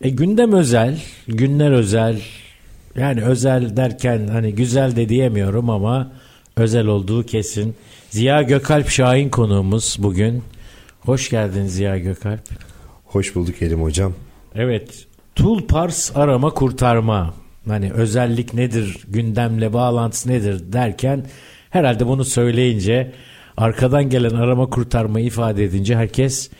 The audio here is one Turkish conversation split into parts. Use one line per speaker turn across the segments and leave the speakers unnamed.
E, gündem özel, günler özel. Yani özel derken hani güzel de diyemiyorum ama özel olduğu kesin. Ziya Gökalp Şahin konuğumuz bugün. Hoş geldin Ziya Gökalp.
Hoş bulduk Elim Hocam.
Evet. Tulpars arama kurtarma. Hani özellik nedir, gündemle bağlantısı nedir derken herhalde bunu söyleyince arkadan gelen arama kurtarma ifade edince herkes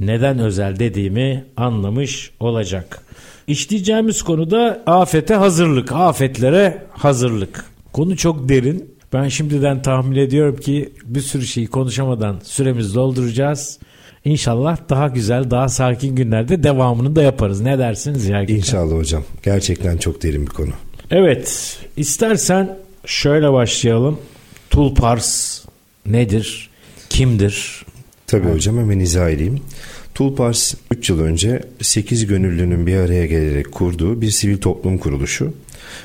neden özel dediğimi anlamış olacak. İşleyeceğimiz konuda afete hazırlık, afetlere hazırlık. Konu çok derin. Ben şimdiden tahmin ediyorum ki bir sürü şeyi konuşamadan süremizi dolduracağız. İnşallah daha güzel, daha sakin günlerde devamını da yaparız. Ne dersiniz ya?
İnşallah hocam. Gerçekten çok derin bir konu.
Evet, istersen şöyle başlayalım. Tulpars nedir? Kimdir?
Tabii hocam hemen izah edeyim. Tulpars 3 yıl önce 8 gönüllünün bir araya gelerek kurduğu bir sivil toplum kuruluşu.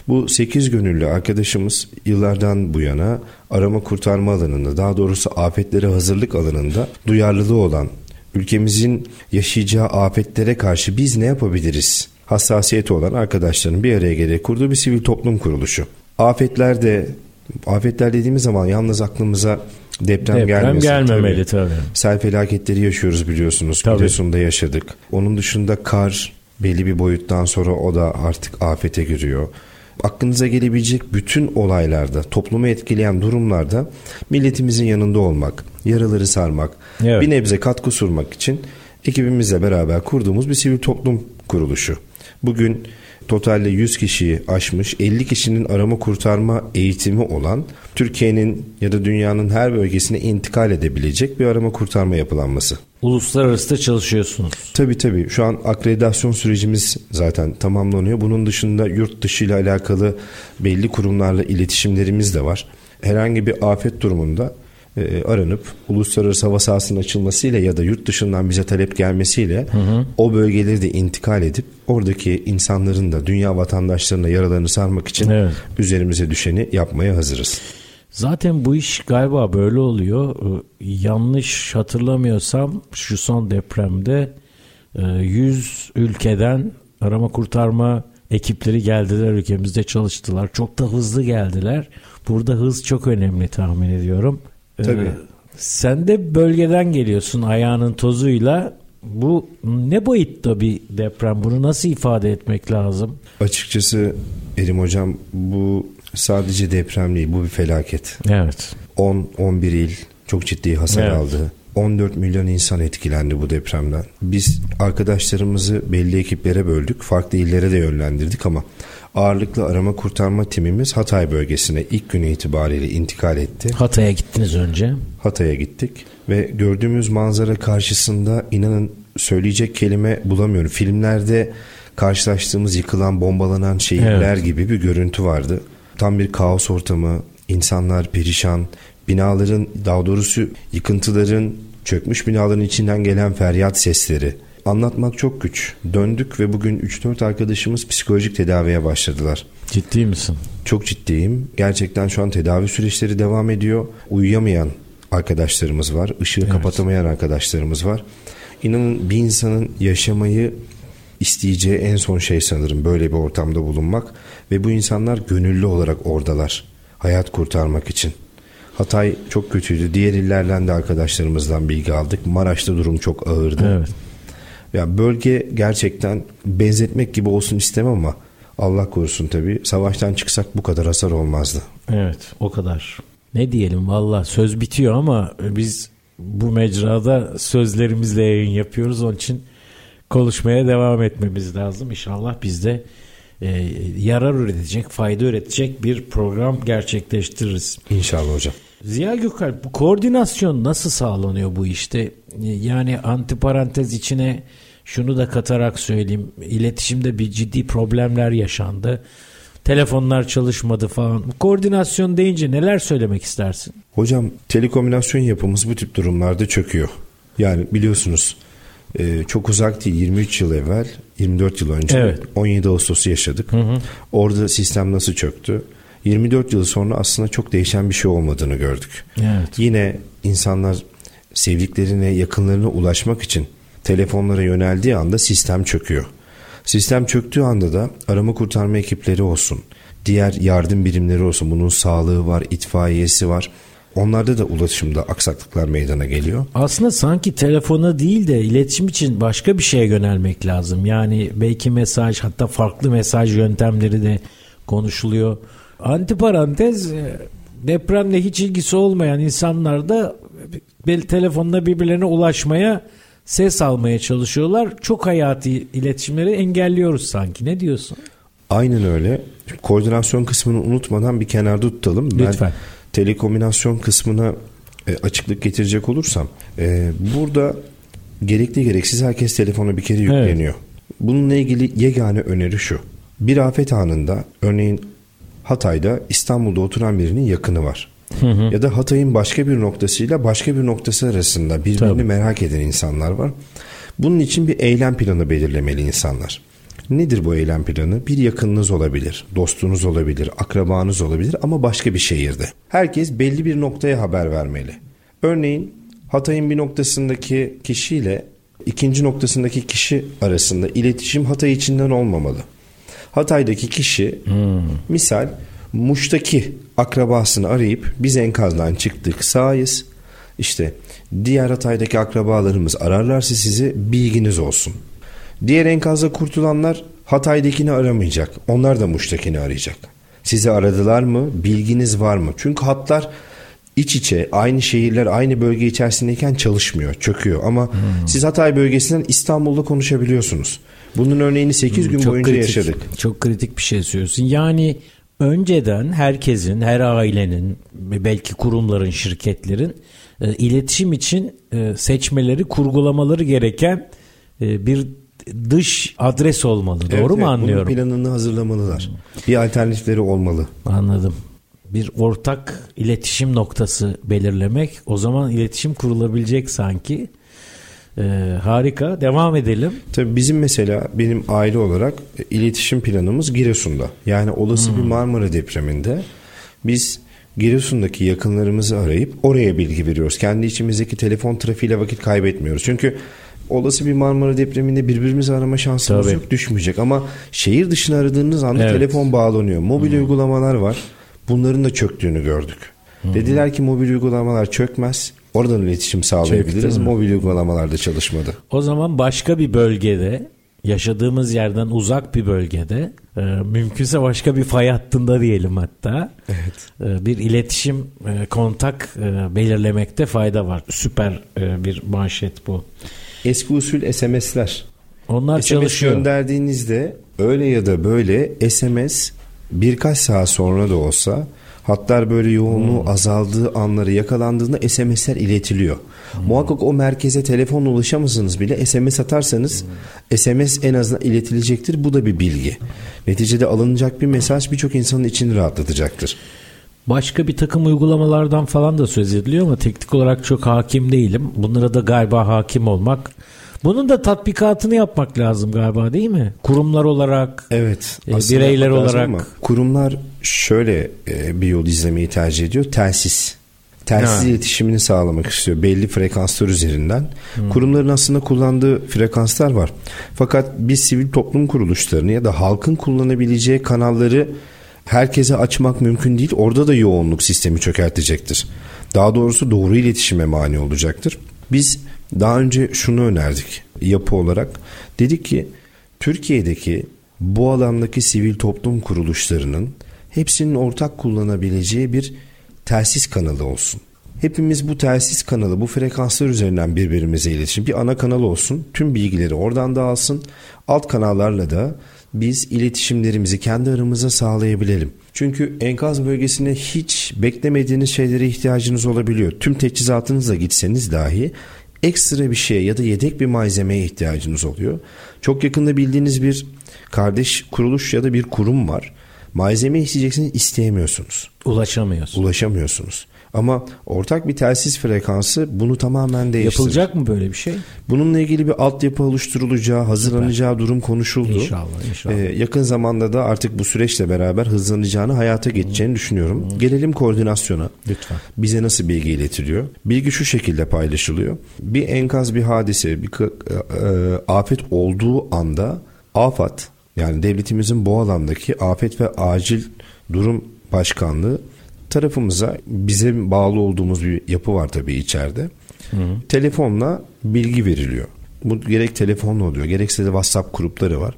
Bu 8 gönüllü arkadaşımız yıllardan bu yana arama kurtarma alanında daha doğrusu afetlere hazırlık alanında duyarlılığı olan ülkemizin yaşayacağı afetlere karşı biz ne yapabiliriz? Hassasiyeti olan arkadaşların bir araya gelerek kurduğu bir sivil toplum kuruluşu. Afetlerde afetler dediğimiz zaman yalnız aklımıza deprem, deprem gelmesin.
gelmemeli tabii. tabii.
Sel felaketleri yaşıyoruz biliyorsunuz. Tabii. Giresun'da yaşadık. Onun dışında kar belli bir boyuttan sonra o da artık afete giriyor. Aklınıza gelebilecek bütün olaylarda, toplumu etkileyen durumlarda milletimizin yanında olmak, yaraları sarmak, evet. bir nebze katkı sunmak için ekibimizle beraber kurduğumuz bir sivil toplum kuruluşu. Bugün totalde 100 kişiyi aşmış 50 kişinin arama kurtarma eğitimi olan Türkiye'nin ya da dünyanın her bölgesine intikal edebilecek bir arama kurtarma yapılanması.
Uluslararası da çalışıyorsunuz.
Tabii tabii. Şu an akreditasyon sürecimiz zaten tamamlanıyor. Bunun dışında yurt dışı ile alakalı belli kurumlarla iletişimlerimiz de var. Herhangi bir afet durumunda e, aranıp uluslararası hava sahasının açılmasıyla ya da yurt dışından bize talep gelmesiyle hı hı. o bölgeleri de intikal edip oradaki insanların da dünya vatandaşlarına yaralarını sarmak için evet. üzerimize düşeni yapmaya hazırız.
Zaten bu iş galiba böyle oluyor. Ee, yanlış hatırlamıyorsam şu son depremde 100 e, ülkeden arama kurtarma ekipleri geldiler ülkemizde çalıştılar. Çok da hızlı geldiler. Burada hız çok önemli tahmin ediyorum.
Tabii. Ee,
sen de bölgeden geliyorsun ayağının tozuyla. Bu ne boyutta bir deprem? Bunu nasıl ifade etmek lazım?
Açıkçası Erim Hocam bu sadece deprem değil bu bir felaket.
Evet.
10-11 il çok ciddi hasar evet. aldı. 14 milyon insan etkilendi bu depremden. Biz arkadaşlarımızı belli ekiplere böldük. Farklı illere de yönlendirdik ama ağırlıklı arama kurtarma timimiz Hatay bölgesine ilk günü itibariyle intikal etti.
Hatay'a gittiniz önce.
Hatay'a gittik ve gördüğümüz manzara karşısında inanın söyleyecek kelime bulamıyorum. Filmlerde karşılaştığımız yıkılan, bombalanan şehirler evet. gibi bir görüntü vardı. Tam bir kaos ortamı, insanlar perişan, binaların daha doğrusu yıkıntıların çökmüş binaların içinden gelen feryat sesleri. Anlatmak çok güç. Döndük ve bugün 3-4 arkadaşımız psikolojik tedaviye başladılar.
Ciddi misin?
Çok ciddiyim. Gerçekten şu an tedavi süreçleri devam ediyor. Uyuyamayan arkadaşlarımız var. Işığı evet. kapatamayan arkadaşlarımız var. İnanın bir insanın yaşamayı isteyeceği en son şey sanırım böyle bir ortamda bulunmak ve bu insanlar gönüllü olarak oradalar hayat kurtarmak için. Hatay çok kötüydü. Diğer illerden de arkadaşlarımızdan bilgi aldık. Maraş'ta durum çok ağırdı. Evet. Ya bölge gerçekten benzetmek gibi olsun istemem ama Allah korusun tabii. Savaştan çıksak bu kadar hasar olmazdı.
Evet, o kadar. Ne diyelim valla söz bitiyor ama biz bu mecrada sözlerimizle yayın yapıyoruz. Onun için konuşmaya devam etmemiz lazım. İnşallah biz de e, yarar üretecek, fayda üretecek bir program gerçekleştiririz.
İnşallah hocam.
Ziya Gökalp bu koordinasyon nasıl sağlanıyor bu işte? Yani antiparantez içine şunu da katarak söyleyeyim. İletişimde bir ciddi problemler yaşandı. Telefonlar çalışmadı falan. Koordinasyon deyince neler söylemek istersin?
Hocam telekomünasyon yapımız bu tip durumlarda çöküyor. Yani biliyorsunuz e, çok uzak değil 23 yıl evvel 24 yıl önce
Evet.
17 Ağustos'u yaşadık. Orada sistem nasıl çöktü? 24 yıl sonra aslında çok değişen bir şey olmadığını gördük.
Evet.
Yine insanlar sevdiklerine, yakınlarına ulaşmak için telefonlara yöneldiği anda sistem çöküyor. Sistem çöktüğü anda da arama kurtarma ekipleri olsun, diğer yardım birimleri olsun. Bunun sağlığı var, itfaiyesi var. Onlarda da ulaşımda aksaklıklar meydana geliyor.
Aslında sanki telefona değil de iletişim için başka bir şeye yönelmek lazım. Yani belki mesaj hatta farklı mesaj yöntemleri de konuşuluyor. Antiparantez e, depremle hiç ilgisi olmayan insanlar da telefonla birbirlerine ulaşmaya ses almaya çalışıyorlar. Çok hayati iletişimleri engelliyoruz sanki. Ne diyorsun?
Aynen öyle. Koordinasyon kısmını unutmadan bir kenarda tutalım. Ben
Lütfen.
telekomünasyon kısmına e, açıklık getirecek olursam e, burada gerekli gereksiz herkes telefona bir kere yükleniyor. Bununla ilgili yegane öneri şu. Bir afet anında örneğin Hatay'da İstanbul'da oturan birinin yakını var. Ya da Hatay'ın başka bir noktasıyla başka bir noktası arasında birbirini
Tabii.
merak eden insanlar var. Bunun için bir eylem planı belirlemeli insanlar. Nedir bu eylem planı? Bir yakınınız olabilir, dostunuz olabilir, akrabanız olabilir ama başka bir şehirde. Herkes belli bir noktaya haber vermeli. Örneğin Hatay'ın bir noktasındaki kişiyle ikinci noktasındaki kişi arasında iletişim Hatay içinden olmamalı. Hatay'daki kişi misal Muş'taki akrabasını arayıp biz enkazdan çıktık sağız. İşte diğer Hatay'daki akrabalarımız ararlarsa sizi bilginiz olsun. Diğer enkazda kurtulanlar Hatay'dakini aramayacak. Onlar da Muş'takini arayacak. Sizi aradılar mı? Bilginiz var mı? Çünkü hatlar iç içe aynı şehirler aynı bölge içerisindeyken çalışmıyor, çöküyor. Ama siz Hatay bölgesinden İstanbul'da konuşabiliyorsunuz. Bunun örneğini 8 gün boyunca
kritik,
yaşadık.
Çok kritik bir şey söylüyorsun. Yani önceden herkesin, her ailenin belki kurumların, şirketlerin e, iletişim için e, seçmeleri, kurgulamaları gereken e, bir dış adres olmalı.
Evet,
Doğru mu
evet,
anlıyorum?
Bunun planını hazırlamalılar. Bir alternatifleri olmalı.
Anladım. Bir ortak iletişim noktası belirlemek. O zaman iletişim kurulabilecek sanki. E, harika. Devam edelim.
Tabii bizim mesela benim aile olarak e, iletişim planımız Giresun'da. Yani olası bir Marmara depreminde biz Giresun'daki yakınlarımızı arayıp oraya bilgi veriyoruz. Kendi içimizdeki telefon trafiğiyle vakit kaybetmiyoruz. Çünkü olası bir Marmara depreminde birbirimizi arama şansımız
Tabii.
yok düşmeyecek. Ama şehir dışına aradığınız anda
Evet.
telefon bağlanıyor. Mobil uygulamalar var. Bunların da çöktüğünü gördük. Dediler ki mobil uygulamalar çökmez. Oradan iletişim sağlayabiliriz. Mobil uygulamalar da çalışmadı.
O zaman başka bir bölgede yaşadığımız yerden uzak bir bölgede e, mümkünse başka bir fay hattında diyelim hatta e, bir iletişim e, kontak e, belirlemekte fayda var. Süper e, bir manşet bu.
Eski usul SMS'ler.
Onlar
SMS
çalışıyor.
gönderdiğinizde öyle ya da böyle SMS birkaç saat sonra da olsa hatlar böyle yoğunluğu
Hmm.
azaldığı anları yakalandığında SMS'ler iletiliyor.
Hmm.
Muhakkak o merkeze telefonla ulaşamazsınız bile SMS atarsanız
Hmm.
SMS en azından iletilecektir. Bu da bir bilgi. Neticede alınacak bir mesaj birçok insanın içini rahatlatacaktır.
Başka bir takım uygulamalardan falan da söz ediliyor ama teknik olarak çok hakim değilim. Bunlara da galiba hakim olmak. Bunun da tatbikatını yapmak lazım galiba değil mi? Kurumlar olarak,
Evet.
E, bireyler olarak-
ama kurumlar şöyle e, bir yol izlemeyi tercih ediyor. Telsiz. Telsiz
Ha.
iletişimini sağlamak istiyor belli frekanslar üzerinden. Kurumların aslında kullandığı frekanslar var. Fakat biz sivil toplum kuruluşlarını ya da halkın kullanabileceği kanalları herkese açmak mümkün değil. Orada da yoğunluk sistemi çökertecektir. Daha doğrusu doğru iletişime mani olacaktır. Biz daha önce şunu önerdik yapı olarak. Dedik ki Türkiye'deki bu alandaki sivil toplum kuruluşlarının hepsinin ortak kullanabileceği bir telsiz kanalı olsun. Hepimiz bu telsiz kanalı, bu frekanslar üzerinden birbirimize iletişim. Bir ana kanal olsun, tüm bilgileri oradan da alsın. Alt kanallarla da biz iletişimlerimizi kendi aramıza sağlayabilelim. Çünkü enkaz bölgesine hiç beklemediğiniz şeylere ihtiyacınız olabiliyor. Tüm teçhizatınızla gitseniz dahi ekstra bir şeye ya da yedek bir malzemeye ihtiyacınız oluyor. Çok yakında bildiğiniz bir kardeş kuruluş ya da bir kurum var. Malzeme isteyeceksiniz isteyemiyorsunuz.
Ulaşamıyorsun.
Ulaşamıyorsunuz. Ama ortak bir telsiz frekansı bunu tamamen değiştirir.
Yapılacak mı böyle bir şey?
Bununla ilgili bir altyapı oluşturulacağı, hazırlanacağı durum konuşuldu.
İnşallah, inşallah.
Ee, yakın zamanda da artık bu süreçle beraber hızlanacağını, hayata geçeceğini düşünüyorum. Gelelim koordinasyona.
Lütfen.
Bize nasıl bilgi iletiliyor? Bilgi şu şekilde paylaşılıyor. Bir enkaz, bir hadise, bir k- e, afet olduğu anda AFAD yani devletimizin bu alandaki afet ve acil durum başkanlığı tarafımıza bize bağlı olduğumuz bir yapı var tabii içeride. Telefonla bilgi veriliyor. Bu gerek telefonla oluyor gerekse de WhatsApp grupları var.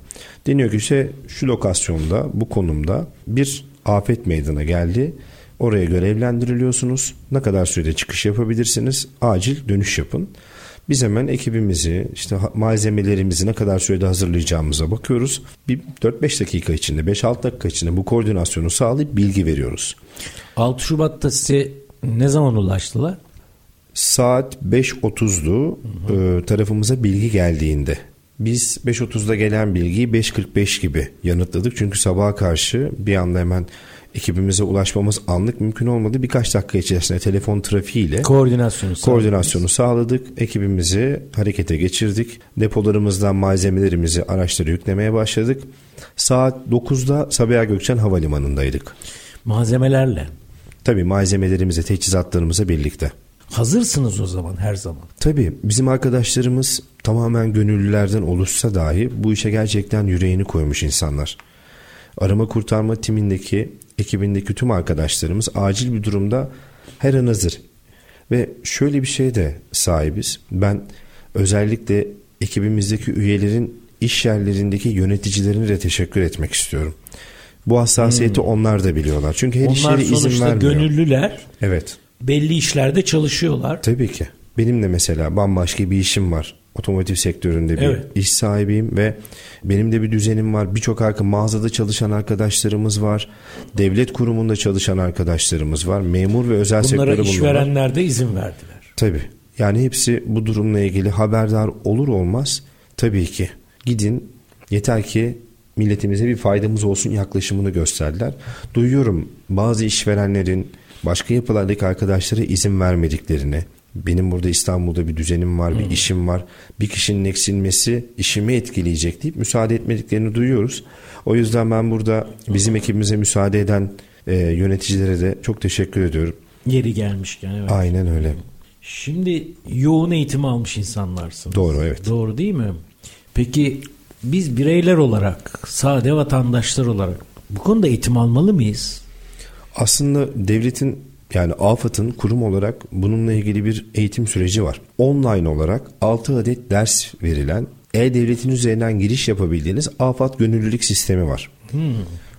Deniyor ki işte şu lokasyonda bu konumda bir afet meydana geldi. Oraya görevlendiriliyorsunuz. Ne kadar sürede çıkış yapabilirsiniz? Acil dönüş yapın. Biz hemen ekibimizi, işte malzemelerimizi ne kadar sürede hazırlayacağımıza bakıyoruz. Bir 4-5 dakika içinde, 5-6 dakika içinde bu koordinasyonu sağlayıp bilgi veriyoruz.
6 Şubat'ta size ne zaman ulaştılar?
Saat 5.30'du e, tarafımıza bilgi geldiğinde. Biz 5.30'da gelen bilgiyi 5.45 gibi yanıtladık. Çünkü sabaha karşı bir anda hemen ekibimize ulaşmamız anlık mümkün olmadı. Birkaç dakika içerisinde telefon trafiğiyle
Koordinasyonu
koordinasyonu sağladık. Ekibimizi harekete geçirdik. Depolarımızdan malzemelerimizi araçlara yüklemeye başladık. Saat 9'da Sabiha Gökçen Havalimanı'ndaydık.
Malzemelerle.
Tabii malzemelerimize, teçhizatlarımıza birlikte.
Hazırsınız o zaman her zaman.
Tabii bizim arkadaşlarımız tamamen gönüllülerden oluşsa dahi bu işe gerçekten yüreğini koymuş insanlar. Arama kurtarma timindeki, ekibindeki tüm arkadaşlarımız acil bir durumda her an hazır. Ve şöyle bir şey de sahibiz. Ben özellikle ekibimizdeki üyelerin iş yerlerindeki yöneticilerine de teşekkür etmek istiyorum. Bu hassasiyeti onlar da biliyorlar. Çünkü her
Onlar
işleri izin
sonuçta
vermiyor.
gönüllüler.
Evet.
Belli işlerde çalışıyorlar.
Tabii ki. Benim de mesela bambaşka bir işim var. Otomotiv sektöründe bir
Evet.
iş sahibiyim ve benim de bir düzenim var. Birçok arka mağazada çalışan arkadaşlarımız var. Devlet kurumunda çalışan arkadaşlarımız var. Memur ve özel
Bunlara
sektörde bunlar.
işverenler de izin verdiler.
Tabii. Yani hepsi bu durumla ilgili haberdar olur olmaz tabii ki gidin yeter ki milletimize bir faydamız olsun yaklaşımını gösterdiler. Duyuyorum bazı işverenlerin başka yapılardaki arkadaşlara izin vermediklerini. Benim burada İstanbul'da bir düzenim var, bir işim var. Bir kişinin eksilmesi işimi etkileyecek deyip müsaade etmediklerini duyuyoruz. O yüzden ben burada bizim ekibimize müsaade eden e, yöneticilere de çok teşekkür ediyorum.
Yeri gelmişken evet.
Aynen öyle.
Şimdi yoğun eğitim almış insanlarsınız.
Doğru, evet.
Doğru değil mi? Peki biz bireyler olarak, sade vatandaşlar olarak bu konuda eğitim almalı mıyız?
Aslında devletin yani AFAD'ın kurum olarak bununla ilgili bir eğitim süreci var. Online olarak 6 adet ders verilen e-devletin üzerinden giriş yapabildiğiniz AFAD gönüllülük sistemi var.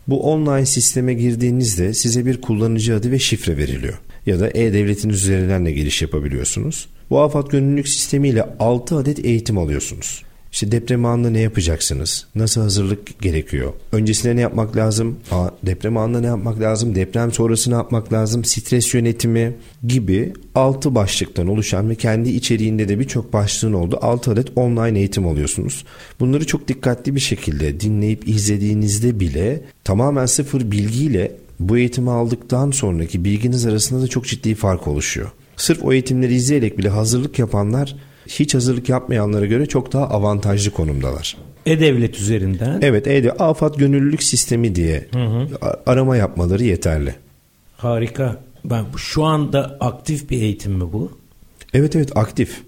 Bu online sisteme girdiğinizde size bir kullanıcı adı ve şifre veriliyor. Ya da e-devletin üzerinden de giriş yapabiliyorsunuz. Bu AFAD gönüllülük sistemiyle 6 adet eğitim alıyorsunuz. İşte deprem anında ne yapacaksınız? Nasıl hazırlık gerekiyor? Öncesinde ne yapmak lazım? Aa, deprem anında ne yapmak lazım? Deprem sonrası ne yapmak lazım? Stres yönetimi gibi 6 başlıktan oluşan ve kendi içeriğinde de birçok başlığın olduğu 6 adet online eğitim alıyorsunuz. Bunları çok dikkatli bir şekilde dinleyip izlediğinizde bile tamamen sıfır bilgiyle bu eğitimi aldıktan sonraki bilginiz arasında da çok ciddi fark oluşuyor. Sırf o eğitimleri izleyerek bile hazırlık yapanlar hiç hazırlık yapmayanlara göre çok daha avantajlı konumdalar.
E-Devlet üzerinden.
Evet, EDE AFAD gönüllülük sistemi diye a- arama yapmaları yeterli.
Harika. Ben şu anda aktif bir eğitim mi bu?
Evet evet aktif.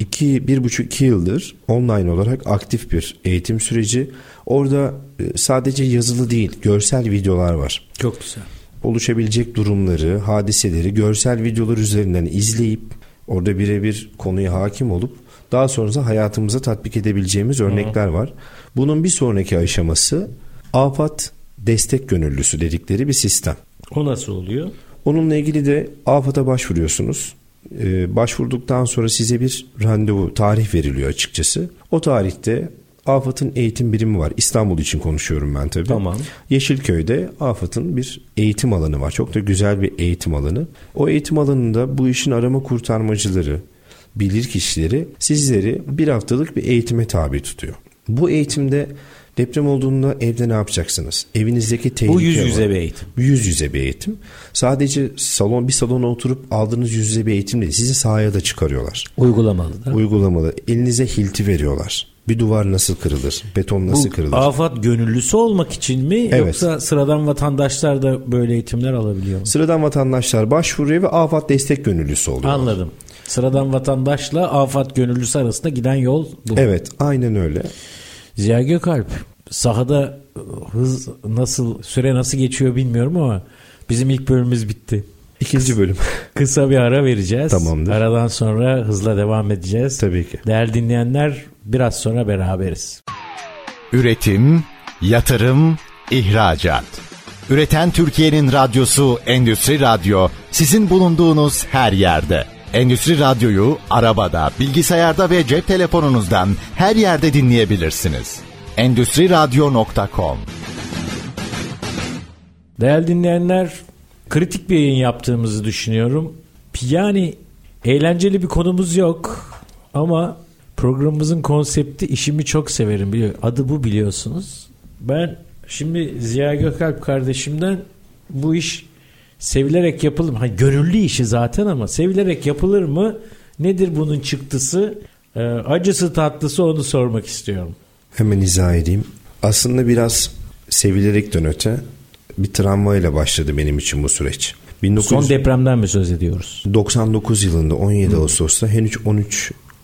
İki, bir buçuk iki yıldır online olarak aktif bir eğitim süreci. Orada e, sadece yazılı değil görsel videolar var.
Çok güzel.
Oluşabilecek durumları, hadiseleri görsel videolar üzerinden izleyip orada birebir konuya hakim olup daha sonra hayatımıza tatbik edebileceğimiz örnekler var. Bunun bir sonraki aşaması AFAD destek gönüllüsü dedikleri bir sistem.
O nasıl oluyor?
Onunla ilgili de AFAD'a başvuruyorsunuz. Ee, başvurduktan sonra size bir randevu, tarih veriliyor açıkçası. O tarihte AFAD'ın eğitim birimi var. İstanbul için konuşuyorum ben tabii.
Tamam.
Yeşilköy'de AFAD'ın bir eğitim alanı var. Çok da güzel bir eğitim alanı. O eğitim alanında bu işin arama kurtarmacıları, bilir kişileri sizleri bir haftalık bir eğitime tabi tutuyor. Bu eğitimde deprem olduğunda evde ne yapacaksınız? Evinizdeki tehlike
Bu yüz yüze bir eğitim.
Yüz yüze bir eğitim. Sadece salon bir salona oturup aldığınız yüz yüze bir eğitim değil. Sizi sahaya da çıkarıyorlar.
Uygulamalı da.
Uygulamalı. Elinize hilti veriyorlar. Bir duvar nasıl kırılır? Beton nasıl
Bu
kırılır?
afat gönüllüsü olmak için mi
Evet.
yoksa sıradan vatandaşlar da böyle eğitimler alabiliyor mu?
Sıradan vatandaşlar başvuruyor ve afat destek gönüllüsü oluyor.
Anladım. Sıradan vatandaşla afat gönüllüsü arasında giden yol bu.
Evet aynen öyle.
Ziya Gökalp sahada e, hız nasıl süre nasıl geçiyor bilmiyorum ama bizim ilk bölümümüz bitti.
İkinci bölüm.
Kısa bir ara vereceğiz.
Tamamdır.
Aradan sonra hızla devam edeceğiz.
Tabii ki.
Değerli dinleyenler biraz sonra beraberiz.
Üretim, yatırım, ihracat. Üreten Türkiye'nin radyosu Endüstri Radyo sizin bulunduğunuz her yerde. Endüstri Radyo'yu arabada, bilgisayarda ve cep telefonunuzdan her yerde dinleyebilirsiniz. Endüstri Radyo.com
Değerli dinleyenler kritik bir yayın yaptığımızı düşünüyorum. Yani eğlenceli bir konumuz yok ama programımızın konsepti işimi çok severim biliyor. Adı bu biliyorsunuz. Ben şimdi Ziya Gökalp kardeşimden bu iş sevilerek yapılır mı? Ha, gönüllü işi zaten ama sevilerek yapılır mı? Nedir bunun çıktısı? Ee, acısı tatlısı onu sormak istiyorum.
Hemen izah edeyim. Aslında biraz sevilerekten öte bir travmayla başladı benim için bu süreç.
Son depremden mi söz ediyoruz?
1999 yılında 17 Ağustos'ta henüz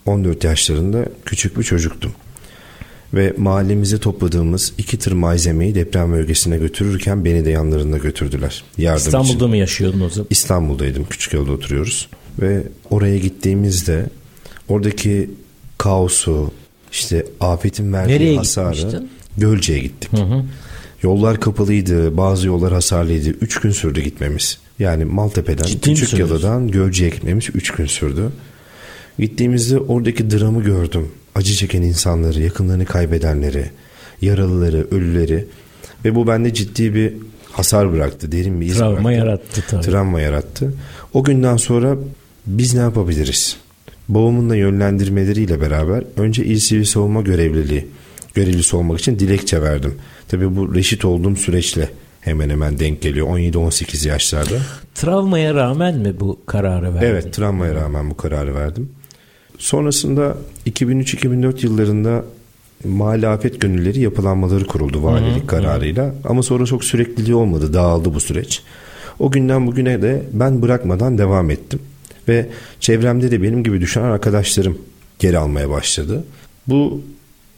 13-14 yaşlarında küçük bir çocuktum. Ve mahallemize topladığımız iki tır malzemeyi deprem bölgesine götürürken beni de yanlarında götürdüler. Yardım
İstanbul'da
için.
mı yaşıyordun o zaman?
İstanbul'daydım. Küçük yolda oturuyoruz. Ve oraya gittiğimizde oradaki kaosu, işte afetin verdiği
Nereye
hasarı
gitmiştin?
Gölce'ye gittik. Yollar kapalıydı, bazı yollar hasarlıydı. Üç gün sürdü gitmemiz. Yani Maltepe'den,
Ciddi
Küçük? Yalı'dan Gölce'ye gitmemiz üç gün sürdü. Gittiğimizde oradaki dramı gördüm. Acı çeken insanları, yakınlarını kaybedenleri, yaralıları, ölüleri. Ve bu bende ciddi bir hasar bıraktı. Derin bir iz
Travma
bıraktı.
yarattı tabii.
Travma yarattı. O günden sonra biz ne yapabiliriz? Babamın da yönlendirmeleriyle beraber önce İl Sivil Savunma görevliliği, görevlisi olmak için dilekçe verdim. Tabii bu reşit olduğum süreçle hemen hemen denk geliyor. 17-18 yaşlarda.
Travmaya rağmen mi bu kararı verdin?
Evet travmaya rağmen bu kararı verdim. Sonrasında 2003-2004 yıllarında mahalle afet gönülleri yapılanmaları kuruldu valilik kararıyla. Ama sonra çok sürekliliği olmadı dağıldı bu süreç. O günden bugüne de ben bırakmadan devam ettim. Ve çevremde de benim gibi düşünen arkadaşlarım geri almaya başladı. Bu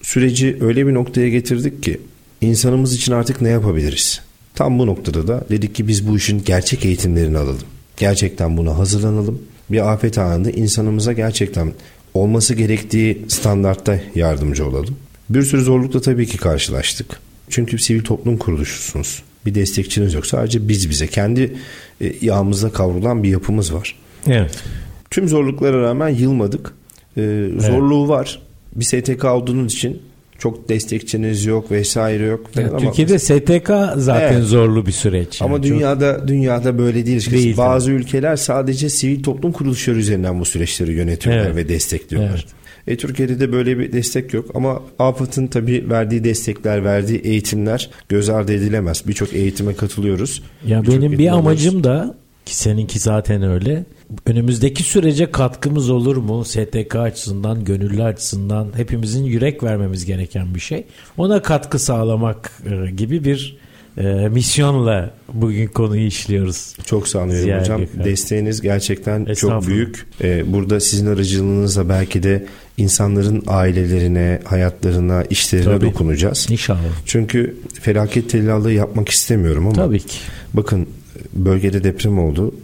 süreci öyle bir noktaya getirdik ki insanımız için artık ne yapabiliriz? Tam bu noktada da dedik ki biz bu işin gerçek eğitimlerini alalım. Gerçekten buna hazırlanalım. Bir afet anında insanımıza gerçekten olması gerektiği standartta yardımcı olalım. Bir sürü zorlukla tabii ki karşılaştık. Çünkü sivil toplum kuruluşusunuz. Bir destekçiniz yok. Sadece biz bize. Kendi e, yağımızda kavrulan bir yapımız var.
Evet.
Tüm zorluklara rağmen yılmadık. Ee, zorluğu var. Bir STK olduğunuz için çok destekçiniz yok vesaire yok. falan ama-
Türkiye'de STK zaten
Evet.
zorlu bir süreç.
ama
yani. Çok-
dünyada dünyada böyle değil.
Değil,
Bazı ülkeler sadece sivil toplum kuruluşları üzerinden bu süreçleri yönetiyorlar
Evet.
ve destekliyorlar.
Evet.
E, Türkiye'de de böyle bir destek yok ama AFAD'ın tabii verdiği destekler, verdiği eğitimler göz ardı edilemez. Birçok eğitime katılıyoruz.
Ya benim bir amacım da ki seninki zaten öyle. Önümüzdeki sürece katkımız olur mu? STK açısından, gönüllü açısından hepimizin yürek vermemiz gereken bir şey. Ona katkı sağlamak e, gibi bir e, misyonla bugün konuyu işliyoruz.
Çok sağ olun hocam.
Gökalp.
Desteğiniz gerçekten çok büyük. Ee, burada sizin aracılığınızla belki de insanların ailelerine, hayatlarına, işlerine
Tabii.
dokunacağız.
İnşallah.
Çünkü felaket tellallığı yapmak istemiyorum ama
Tabii ki.
bakın bölgede deprem oldu.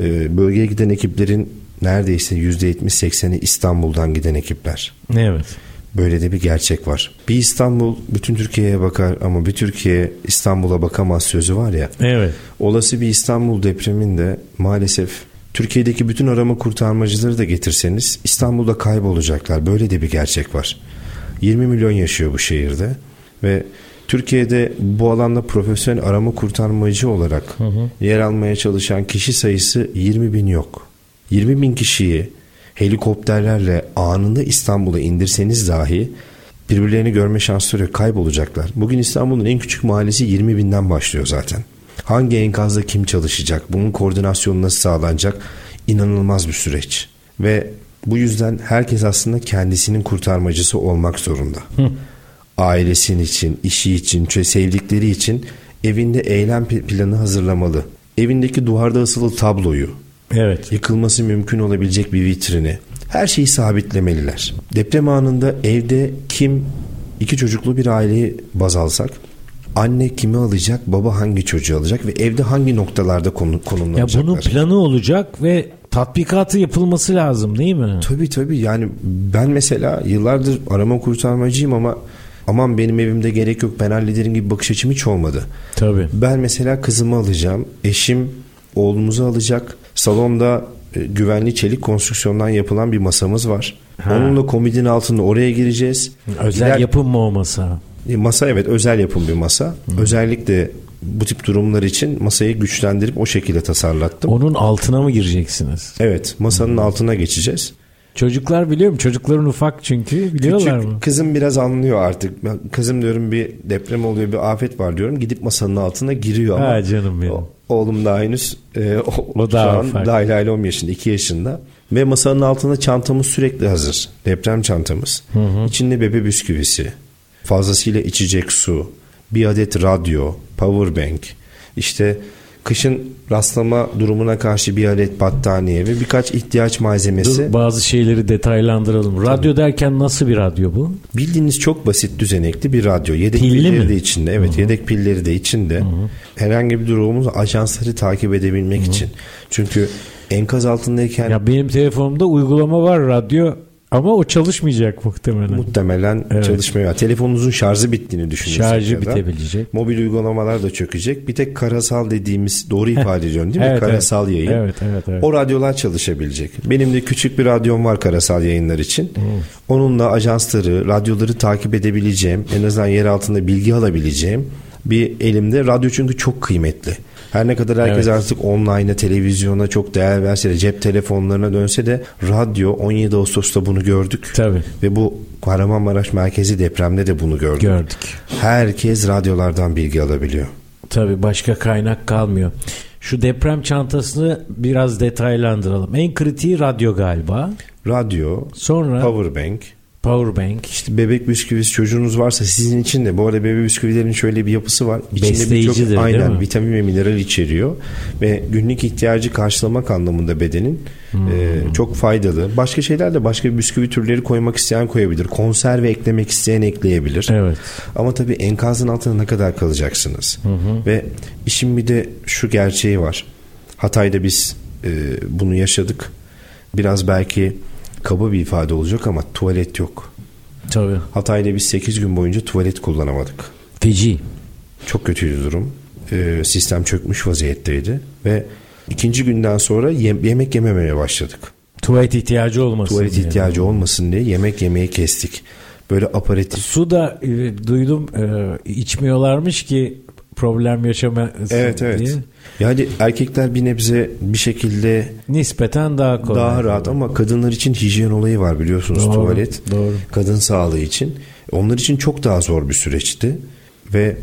Ee, bölgeye giden ekiplerin neredeyse %70-80'i İstanbul'dan giden ekipler.
Evet.
Böyle de bir gerçek var. Bir İstanbul bütün Türkiye'ye bakar ama bir Türkiye İstanbul'a bakamaz sözü var ya.
Evet.
Olası bir İstanbul depreminde maalesef Türkiye'deki bütün arama kurtarmacıları da getirseniz İstanbul'da kaybolacaklar. Böyle de bir gerçek var. 20 milyon yaşıyor bu şehirde ve Türkiye'de bu alanda profesyonel arama kurtarmacı olarak yer almaya çalışan kişi sayısı 20 bin yok. 20 bin kişiyi helikopterlerle anında İstanbul'a indirseniz dahi birbirlerini görme şansları. Kaybolacaklar. Bugün İstanbul'un en küçük mahallesi 20 binden başlıyor zaten. Hangi enkazda kim çalışacak? Bunun koordinasyonu nasıl sağlanacak? İnanılmaz bir süreç. Ve bu yüzden herkes aslında kendisinin kurtarmacısı olmak zorunda. Ailesinin için, işi için, sevdikleri için evinde eylem planı hazırlamalı. Evindeki duvarda asılı tabloyu,
Evet.
yıkılması mümkün olabilecek bir vitrini, her şeyi sabitlemeliler. Deprem anında evde kim iki çocuklu bir aileyi baz alsak anne kimi alacak, baba hangi çocuğu alacak ve evde hangi noktalarda konu,
Ya
konumlanacaklar.
bunun planı olacak ve tatbikatı yapılması lazım değil mi?
Tabii tabii yani ben mesela yıllardır arama kurtarmacıyım ama aman benim evimde gerek yok ben hallederim gibi bakış açım hiç olmadı.
Tabii.
Ben mesela kızımı alacağım, eşim oğlumuzu alacak. Salonda e, güvenli çelik konstrüksiyondan yapılan bir masamız var.
Ha.
Onunla komodin altında oraya gireceğiz.
Özel
Gider-
yapım mı o masa?
E, Masa evet özel yapım bir masa. Özellikle bu tip durumlar için masayı güçlendirip o şekilde tasarlattım.
Onun altına mı gireceksiniz?
Evet masanın altına geçeceğiz.
Çocuklar biliyor mu? Çocukların ufak çünkü. Biliyorlar
Küçük
mı?
kızım biraz anlıyor artık. Ben, kızım diyorum bir deprem oluyor bir afet var diyorum. Gidip masanın altına giriyor ama.
Ha canım benim.
O- Oğlum daha henüz e, o,
O daha
şu an
ufak.
dahil aile 10 yaşında 2 yaşında. Ve masanın altında çantamız sürekli hazır. Deprem çantamız. İçinde bebe bisküvisi. Fazlasıyla içecek su. Bir adet radyo. Power bank. İşte kışın rastlama durumuna karşı bir adet battaniye ve birkaç ihtiyaç malzemesi.
Dur, bazı şeyleri detaylandıralım. Radyo derken nasıl bir radyo bu?
Bildiğiniz çok basit düzenekli bir radyo. Yedek
Pilli
pilleri
mi?
de içinde. Evet yedek pilleri de içinde. Herhangi bir durumumuz ajansları takip edebilmek için. Çünkü enkaz altındayken
Ya benim telefonumda uygulama var radyo ama o çalışmayacak muhtemelen.
muhtemelen
Evet.
çalışmıyor. Telefonunuzun şarjı bittiğini düşünürsek
Şarjı bitebilecek.
Mobil uygulamalar da çökecek. Bir tek karasal dediğimiz doğru ifade ediyorum değil mi?
Evet,
karasal
evet.
yayın.
Evet, evet, evet.
O radyolar çalışabilecek. Benim de küçük bir radyom var karasal yayınlar için. Onunla ajansları, radyoları takip edebileceğim, en azından yer altında bilgi alabileceğim bir elimde. Radyo çünkü çok kıymetli. Her ne kadar herkes
Evet.
artık online'a, televizyona çok değer verse de cep telefonlarına dönse de radyo 17 Ağustos'ta bunu gördük.
Tabii.
Ve bu Kahramanmaraş merkezi depremde de bunu gördük.
Gördük.
Herkes radyolardan bilgi alabiliyor.
Tabii başka kaynak kalmıyor. Şu deprem çantasını biraz detaylandıralım. En kritiği radyo galiba.
Radyo,
Sonra
power bank,
power bank.
İşte bebek bisküvisi çocuğunuz varsa sizin için de bu arada bebek bisküvilerin şöyle bir yapısı var.
Besleyicidir,
birçok- aynen
mi?
vitamin ve mineral içeriyor ve günlük ihtiyacı karşılamak anlamında bedenin
Hmm.
e, çok faydalı. Başka şeyler de başka bisküvi türleri koymak isteyen koyabilir. Konserve eklemek isteyen ekleyebilir.
Evet.
Ama tabii enkazın altında ne kadar kalacaksınız? Ve işin bir de şu gerçeği var. Hatay'da biz e, bunu yaşadık. Biraz belki kaba bir ifade olacak ama tuvalet yok.
Tabii.
Hatay'da biz 8 gün boyunca tuvalet kullanamadık.
Feci.
Çok kötüydü durum. Ee, sistem çökmüş vaziyetteydi ve ikinci günden sonra yem- yemek yememeye başladık.
Tuvalet ihtiyacı olmasın.
Tuvalet
diye.
ihtiyacı olmasın diye yemek yemeyi kestik. Böyle aparatif.
Su da e, duydum e, içmiyorlarmış ki problem yaşamasın
Evet evet.
diye.
Yani erkekler bir nebze bir şekilde
Nispeten daha kolay.
daha rahat ama kadınlar için hijyen olayı var biliyorsunuz
Doğru,
tuvalet.
doğru.
Kadın sağlığı için. Onlar için çok daha zor bir süreçti. Ve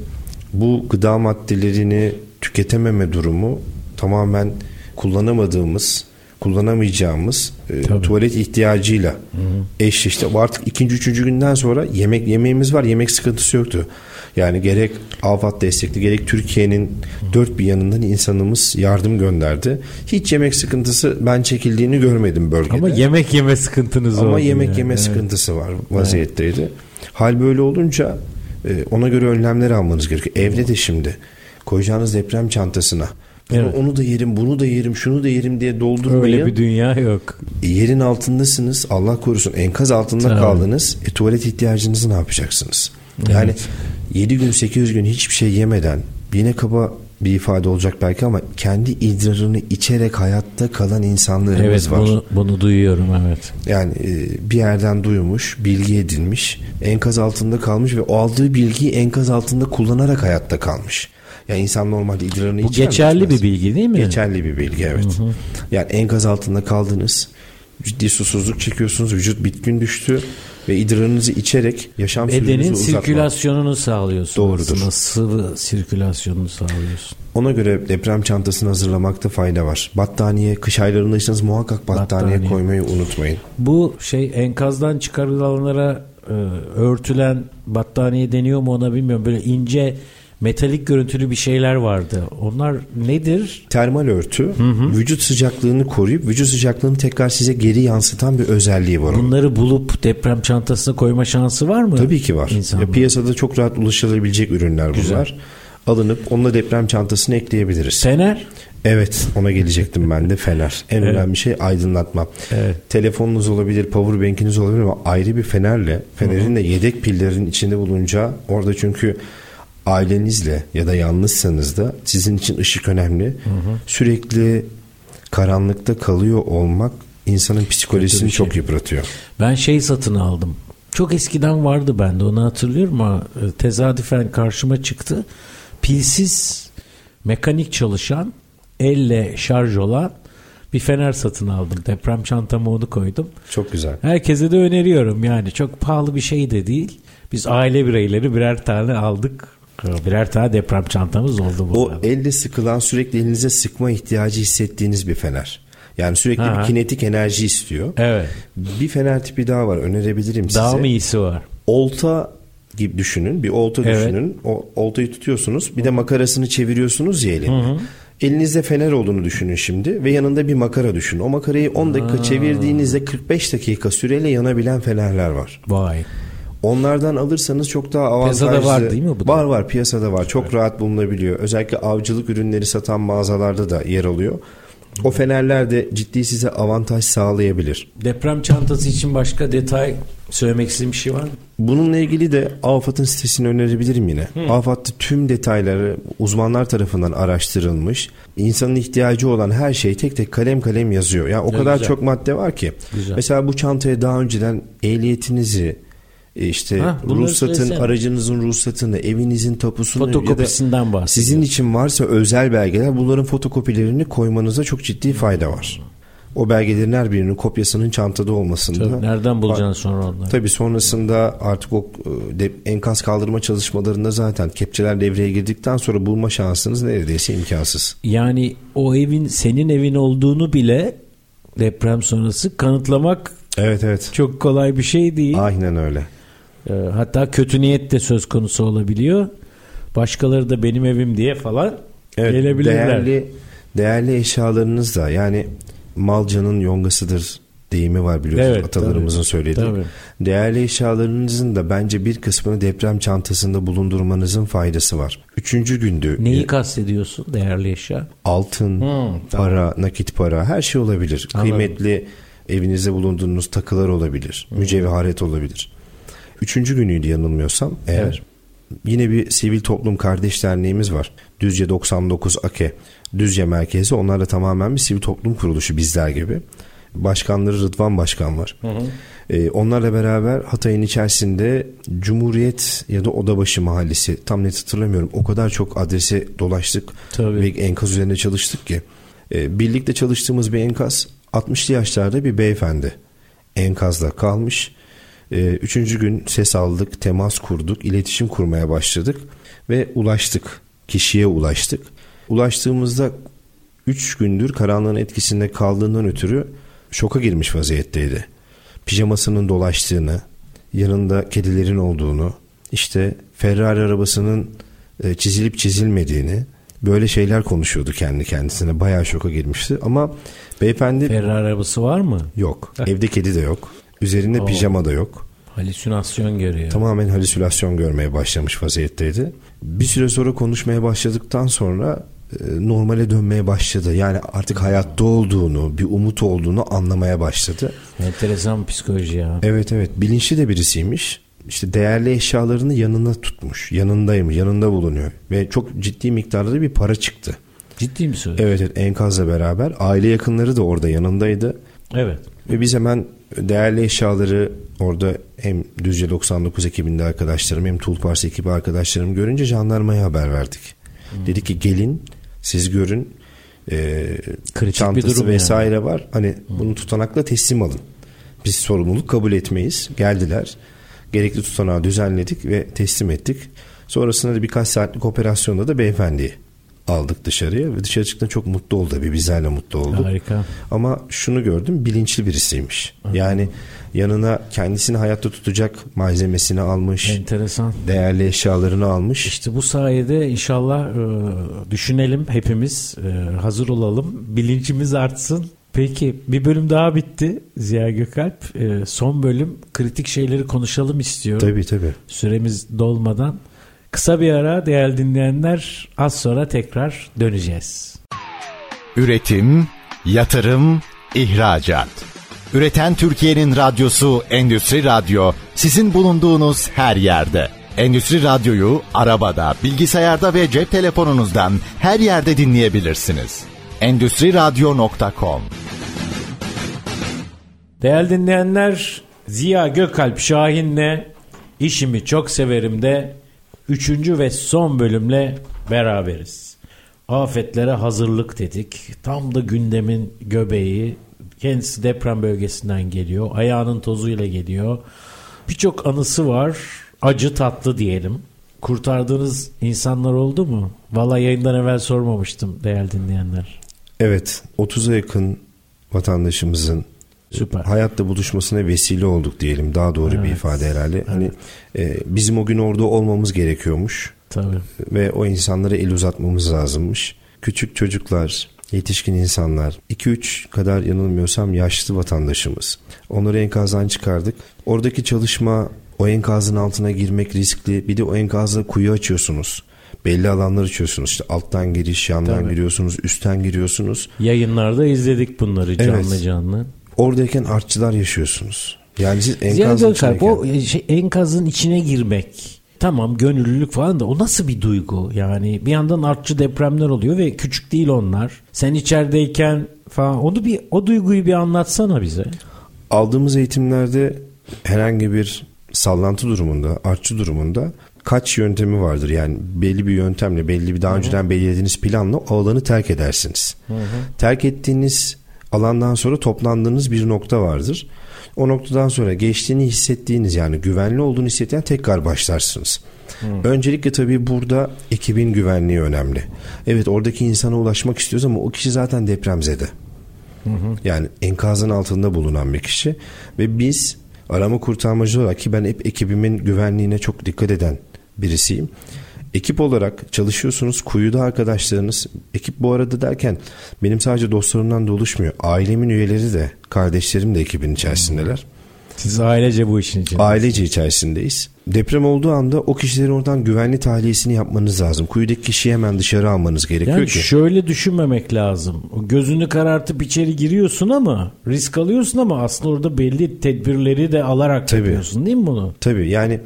bu gıda maddelerini tüketememe durumu tamamen kullanamadığımız, kullanamayacağımız e, tuvalet ihtiyacıyla eş işte. Bu artık ikinci, üçüncü günden sonra yemek yemeğimiz var. Yemek sıkıntısı yoktu. Yani gerek AFAD destekli gerek Türkiye'nin dört bir yanından insanımız yardım gönderdi. Hiç yemek sıkıntısı ben çekildiğini görmedim bölgede.
Ama yemek yeme sıkıntınız oldu.
Ama yemek
yani.
yeme
Evet.
sıkıntısı var vaziyetteydi. Hal böyle olunca e, ona göre önlemler almanız gerekiyor. Evde de şimdi koyacağınız deprem çantasına bunu-
Evet.
onu da yerim, bunu da yerim, şunu da yerim diye doldurmayın.
Öyle bir dünya yok.
E, Yerin altındasınız. Allah korusun enkaz altında
Tabii.
kaldınız. E, tuvalet ihtiyacınızı ne yapacaksınız? Yani
Evet.
7 gün 8 gün hiçbir şey yemeden yine kaba bir ifade olacak belki ama kendi idrarını içerek hayatta kalan insanlarımız
Evet
var.
bunu bunu duyuyorum evet.
Yani e, bir yerden duymuş, bilgi edinmiş, enkaz altında kalmış ve o aldığı bilgiyi enkaz altında kullanarak hayatta kalmış. Yani insan normalde idrarını
Bu
içer
geçerli
içmez?
bir bilgi değil mi?
Geçerli bir bilgi evet. Yani enkaz altında kaldınız. ciddi susuzluk çekiyorsunuz. Vücut bitkin düştü ve idrarınızı içerek yaşam
Bedenin sirkülasyonunu sağlıyorsun.
Doğrudur.
Aslında sıvı sirkülasyonunu sağlıyorsun.
Ona göre deprem çantasını hazırlamakta fayda var. Battaniye, kış aylarındaysanız muhakkak battaniye,
Battaniye.
koymayı unutmayın.
Bu şey enkazdan çıkarılanlara e, örtülen battaniye deniyor mu ona bilmiyorum. Böyle ince metalik görüntülü bir şeyler vardı. Onlar nedir?
Termal örtü vücut sıcaklığını koruyup vücut sıcaklığını tekrar size geri yansıtan bir özelliği var. onun.
Bunları bulup deprem çantasına koyma şansı var mı?
Tabii ki var.
İnsanlar.
Ya piyasada çok rahat ulaşılabilecek ürünler
Güzel.
bunlar. Alınıp onunla deprem çantasını ekleyebiliriz.
Fener?
Evet ona gelecektim ben de fener. En
Evet.
önemli şey aydınlatma.
Evet.
Telefonunuz olabilir, powerbank'iniz olabilir ama ayrı bir fenerle, fenerin de yedek pillerin içinde bulunacağı orada çünkü ailenizle ya da yalnızsanız da sizin için ışık önemli. Sürekli karanlıkta kalıyor olmak insanın psikolojisini
Kötü şey.
çok yıpratıyor.
Ben şey satın aldım. Çok eskiden vardı bende onu hatırlıyorum ama e, tesadüfen karşıma çıktı. Pilsiz mekanik çalışan elle şarj olan bir fener satın aldım. Deprem çantama onu koydum.
Çok güzel.
Herkese de öneriyorum yani çok pahalı bir şey de değil. Biz aile bireyleri birer tane aldık. Birer tane deprem çantamız oldu bu.
O
arada.
elde sıkılan sürekli elinize sıkma ihtiyacı hissettiğiniz bir fener. Yani sürekli
Ha.
bir kinetik enerji istiyor.
Evet.
Bir fener tipi daha var önerebilirim size.
Daha mı iyisi var?
Olta gibi düşünün. Bir olta
Evet.
düşünün. O oltayı tutuyorsunuz. Bir de makarasını çeviriyorsunuz ya elin. Elinizde fener olduğunu düşünün şimdi ve yanında bir makara düşünün. O makarayı 10 dakika çevirdiğinizde 45 dakika süreyle yanabilen fenerler var.
Vay.
Onlardan alırsanız çok daha avantajlı.
Piyasada var değil mi bu da?
Var var piyasada var. Çok rahat bulunabiliyor. Özellikle avcılık ürünleri satan mağazalarda da yer alıyor. O fenerler de ciddi size avantaj sağlayabilir.
Deprem çantası için başka detay söylemek istediğin bir şey var mı?
Bununla ilgili de AFAD'ın sitesini önerebilirim yine. AFAD'da tüm detayları uzmanlar tarafından araştırılmış. İnsanın ihtiyacı olan her şey tek tek kalem kalem yazıyor. Yani o
Ne
kadar
güzel.
çok madde var ki.
Güzel.
Mesela bu çantaya daha önceden ehliyetinizi işte
Hah, bunları
ruhsatın,
söylesene.
aracınızın ruhsatını, evinizin tapusunu ya da
Fotokopisinden
sizin için varsa özel belgeler bunların fotokopilerini koymanıza çok ciddi fayda var. O belgelerin her birinin kopyasının çantada olmasında.
Tabii, nereden bulacaksın sonra onları?
Tabii sonrasında artık o e, de, enkaz kaldırma çalışmalarında zaten kepçeler devreye girdikten sonra bulma şansınız neredeyse imkansız.
Yani o evin senin evin olduğunu bile deprem sonrası kanıtlamak
Evet evet.
çok kolay bir şey değil.
Aynen öyle.
Ee, hatta kötü niyet de söz konusu olabiliyor. Başkaları da benim evim diye falan
Evet,
gelebilirler.
değerli değerli eşyalarınız da yani malcanın yongasıdır deyimi var biliyorsunuz
Evet,
atalarımızın
tabii.
söylediği.
Tabii.
Değerli eşyalarınızın da bence bir kısmını deprem çantasında bulundurmanızın faydası var. Üçüncü gündü.
Neyi
E,
kastediyorsun değerli eşya?
altın,
Hmm,
para, nakit para her şey olabilir.
Anladım.
Kıymetli evinizde bulunduğunuz takılar olabilir. Mücevherat olabilir. Üçüncü günüydü yanılmıyorsam eğer.
Evet.
Yine bir sivil toplum kardeş derneğimiz var. Düzce 99 AKE. Düzce merkezi. Onlar da tamamen bir sivil toplum kuruluşu bizler gibi. Başkanları Rıdvan Başkan var. Ee, onlarla beraber Hatay'ın içerisinde Cumhuriyet ya da Odabaşı Mahallesi tam net hatırlamıyorum. O kadar çok adrese dolaştık
Tabii.
ve enkaz üzerine çalıştık ki. Ee, birlikte çalıştığımız bir enkaz 60'lı yaşlarda bir beyefendi enkazda kalmış. Ee, üçüncü gün ses aldık, temas kurduk, iletişim kurmaya başladık ve ulaştık. Kişiye ulaştık. Ulaştığımızda 3 gündür karanlığın etkisinde kaldığından ötürü şoka girmiş vaziyetteydi. Pijamasının dolaştığını, yanında kedilerin olduğunu, işte Ferrari arabasının e, çizilip çizilmediğini, böyle şeyler konuşuyordu kendi kendisine. Bayağı şoka girmişti ama beyefendi
Ferrari arabası var mı?
yok. Evde kedi de yok. Üzerinde
Oo.
pijama da yok.
Halüsinasyon görüyor.
Tamamen halüsinasyon görmeye başlamış vaziyetteydi. Bir süre sonra konuşmaya başladıktan sonra e, normale dönmeye başladı. Yani artık hayatta olduğunu, bir umut olduğunu anlamaya başladı.
Enteresan psikoloji ya.
Evet evet bilinçli de birisiymiş. İşte değerli eşyalarını yanında tutmuş. Yanındayım, yanında bulunuyor. Ve çok ciddi miktarda da bir para çıktı.
Ciddi mi söylüyorsun?
Evet evet enkazla beraber. Aile yakınları da orada yanındaydı.
Evet.
Ve biz hemen değerli eşyaları orada hem Düzce 99 ekibinde arkadaşlarım hem Tulpars ekibi arkadaşlarım görünce jandarmaya haber verdik. Dedik ki gelin siz görün e,
Kritik bir
çantası
durum
vesaire var. Hani bunu tutanakla teslim alın. Biz sorumluluk kabul etmeyiz. Geldiler. Gerekli tutanağı düzenledik ve teslim ettik. Sonrasında da birkaç saatlik operasyonda da beyefendiyi aldık dışarıya ve dışarı çıktığında çok mutlu oldu tabii bizlerle mutlu oldu.
Harika.
Ama şunu gördüm bilinçli birisiymiş. Yani yanına kendisini hayatta tutacak malzemesini almış.
Enteresan.
Değerli eşyalarını almış.
İşte bu sayede inşallah e, düşünelim hepimiz e, hazır olalım bilincimiz artsın. Peki bir bölüm daha bitti Ziya Gökalp. E, son bölüm kritik şeyleri konuşalım istiyorum.
Tabii tabii.
Süremiz dolmadan. Kısa bir ara değerli dinleyenler az sonra tekrar döneceğiz.
Üretim, yatırım, ihracat. Üreten Türkiye'nin radyosu Endüstri Radyo sizin bulunduğunuz her yerde. Endüstri Radyo'yu arabada, bilgisayarda ve cep telefonunuzdan her yerde dinleyebilirsiniz. Endüstri Radyo.com
Değerli dinleyenler Ziya Gökalp Şahin'le işimi çok severim de üçüncü ve son bölümle beraberiz. Afetlere hazırlık dedik. Tam da gündemin göbeği. Kendisi deprem bölgesinden geliyor. Ayağının tozuyla geliyor. Birçok anısı var. Acı tatlı diyelim. Kurtardığınız insanlar oldu mu? Valla yayından evvel sormamıştım değerli dinleyenler.
Evet 30'a yakın vatandaşımızın
Süper.
hayatta buluşmasına vesile olduk diyelim. Daha doğru bir
Evet.
ifade herhalde. Hani e, bizim o gün orada olmamız gerekiyormuş
Tabii.
ve o insanlara el uzatmamız lazımmış. Küçük çocuklar, yetişkin insanlar, 2-3 kadar yanılmıyorsam yaşlı vatandaşımız. Onları enkazdan çıkardık. Oradaki çalışma o enkazın altına girmek riskli. Bir de o enkazda kuyu açıyorsunuz. Belli alanlar açıyorsunuz. İşte alttan giriş, yandan
Tabii.
giriyorsunuz, üstten giriyorsunuz.
Yayınlarda izledik bunları canlı
Evet.
canlı.
Oradayken artçılar yaşıyorsunuz. Yani siz enkazın içindeyken...
o e, şey, enkazın içine girmek tamam gönüllülük falan da o nasıl bir duygu? Yani bir yandan artçı depremler oluyor ve küçük değil onlar. Sen içerideyken falan onu bir o duyguyu bir anlatsana bize.
Aldığımız eğitimlerde herhangi bir sallantı durumunda, artçı durumunda kaç yöntemi vardır. Yani belli bir yöntemle, belli bir daha önceden belirlediğiniz planla o alanı terk edersiniz. Terk ettiğiniz alandan sonra toplandığınız bir nokta vardır. O noktadan sonra geçtiğini hissettiğiniz yani güvenli olduğunu hissettiğin tekrar başlarsınız. Öncelikle tabii burada ekibin güvenliği önemli. Evet oradaki insana ulaşmak istiyoruz ama o kişi zaten depremzede. Yani enkazın altında bulunan bir kişi ve biz arama kurtarmacı olarak ki ben hep ekibimin güvenliğine çok dikkat eden birisiyim. Ekip olarak çalışıyorsunuz. Kuyuda arkadaşlarınız. Ekip bu arada derken benim sadece dostlarımdan da oluşmuyor. Ailemin üyeleri de, kardeşlerim de ekibin içerisindeler.
Siz ailece bu işin için.
Ailece içerisindeyiz. Deprem olduğu anda o kişilerin oradan güvenli tahliyesini yapmanız lazım. Kuyudaki kişiyi hemen dışarı almanız gerekiyor
Yani
ki.
şöyle düşünmemek lazım. Gözünü karartıp içeri giriyorsun ama risk alıyorsun ama aslında orada belli tedbirleri de alarak
Tabii.
yapıyorsun değil mi bunu?
Tabii yani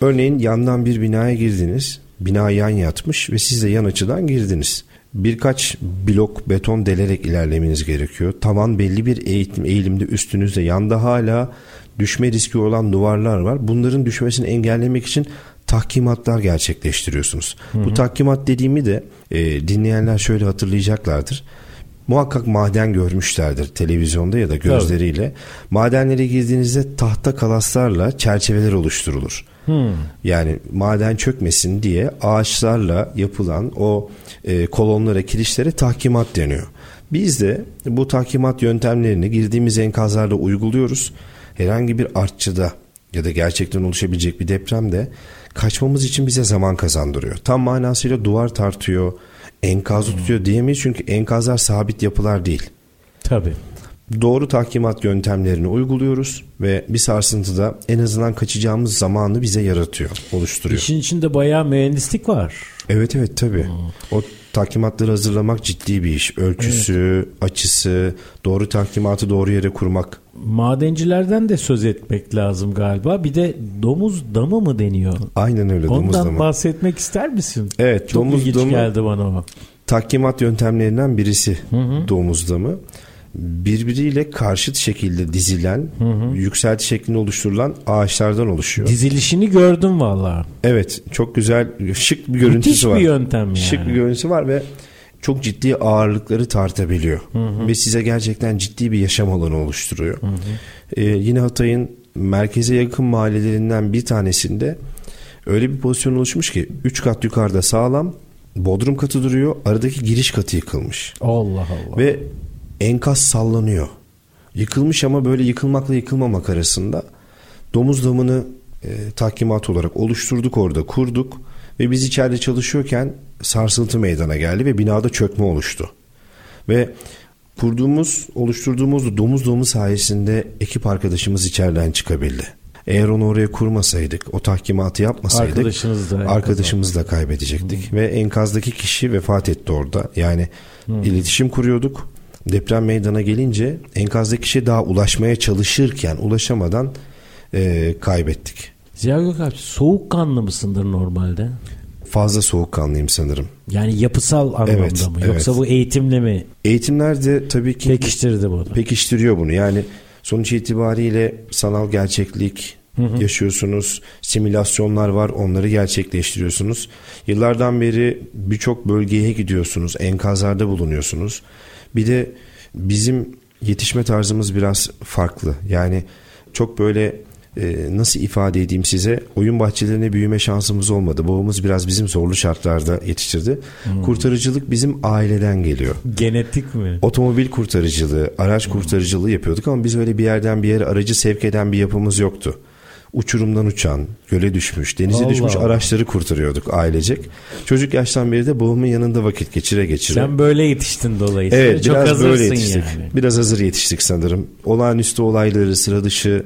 örneğin yandan bir binaya girdiniz. Bina yan yatmış ve siz de yan açıdan girdiniz. Birkaç blok beton delerek ilerlemeniz gerekiyor. Tavan belli bir eğitim, eğilimde üstünüzde. Yanda hala düşme riski olan duvarlar var. Bunların düşmesini engellemek için tahkimatlar gerçekleştiriyorsunuz. Bu tahkimat dediğimi de e, dinleyenler şöyle hatırlayacaklardır. Muhakkak maden görmüşlerdir televizyonda ya da gözleriyle. Madenlere girdiğinizde tahta kalaslarla çerçeveler oluşturulur. Yani maden çökmesin diye ağaçlarla yapılan o e, kolonlara, kirişlere tahkimat deniyor. Biz de bu tahkimat yöntemlerini girdiğimiz enkazlarda uyguluyoruz. Herhangi bir artçıda ya da gerçekten oluşabilecek bir depremde kaçmamız için bize zaman kazandırıyor. Tam manasıyla duvar tartıyor, enkazı tutuyor diyemeyiz çünkü enkazlar sabit yapılar değil.
Tabii.
Doğru tahkimat yöntemlerini uyguluyoruz ve bir sarsıntıda en azından kaçacağımız zamanı bize yaratıyor, oluşturuyor.
İşin içinde bayağı mühendislik var.
Evet evet tabii. O tahkimatları hazırlamak ciddi bir iş. Ölçüsü, açısı, doğru tahkimatı doğru yere kurmak.
Madencilerden de söz etmek lazım galiba. Bir de domuz damı mı deniyor?
Aynen öyle domuz
Ondan
damı.
bahsetmek ister misin?
Evet,
Çok
domuz
ilginç
damı-
geldi bana o.
Tahkimat yöntemlerinden birisi domuz damı. Birbiriyle karşıt şekilde dizilen, yükselti şeklinde oluşturulan ağaçlardan oluşuyor.
Dizilişini gördüm valla.
Evet, çok güzel, şık bir görüntüsü
Müthiş
var.
bir yöntem yani.
Şık bir görüntüsü var ve çok ciddi ağırlıkları tartabiliyor. Ve size gerçekten ciddi bir yaşam alanı oluşturuyor. Ee, yine Hatay'ın merkeze yakın mahallelerinden bir tanesinde öyle bir pozisyon oluşmuş ki 3 kat yukarıda sağlam bodrum katı duruyor. Aradaki giriş katı yıkılmış.
Allah Allah.
Ve enkaz sallanıyor. Yıkılmış ama böyle yıkılmakla yıkılmamak arasında domuz damını e, tahkimat olarak oluşturduk orada kurduk ve biz içeride çalışıyorken sarsıntı meydana geldi ve binada çökme oluştu. Ve kurduğumuz, oluşturduğumuz domuz domu sayesinde ekip arkadaşımız içeriden çıkabildi. Eğer onu oraya kurmasaydık, o tahkimatı yapmasaydık
Arkadaşınız da
arkadaşımızı da kaybedecektik. Ve enkazdaki kişi vefat etti orada. Yani iletişim kuruyorduk. Deprem meydana gelince enkazdaki kişi daha ulaşmaya çalışırken ulaşamadan e, kaybettik.
Ziya Gökalp soğukkanlı mısındır normalde?
Fazla soğukkanlıyım sanırım.
Yani yapısal anlamda
Evet,
mı?
evet.
Yoksa bu eğitimle mi
Eğitimler de tabii ki
pekiştirdi bunu?
pekiştiriyor bunu. Yani sonuç itibariyle sanal gerçeklik yaşıyorsunuz. Simülasyonlar var. Onları gerçekleştiriyorsunuz. Yıllardan beri birçok bölgeye gidiyorsunuz. Enkazlarda bulunuyorsunuz. Bir de bizim yetişme tarzımız biraz farklı. Yani çok böyle e, nasıl ifade edeyim size oyun bahçelerine büyüme şansımız olmadı. Babamız biraz bizim zorlu şartlarda yetiştirdi. Kurtarıcılık bizim aileden geliyor.
Genetik mi?
Otomobil kurtarıcılığı, araç kurtarıcılığı yapıyorduk ama biz öyle bir yerden bir yere aracı sevk eden bir yapımız yoktu. Uçurumdan uçan, göle düşmüş, denize
Allah
düşmüş
Allah.
araçları kurtarıyorduk ailecek. Çocuk yaştan beri de babamın yanında vakit geçire geçire.
Sen böyle yetiştin dolayısıyla.
Evet
Çok
biraz böyle yetiştik.
yani.
Biraz hazır yetiştik sanırım. Olağanüstü olayları, sıra dışı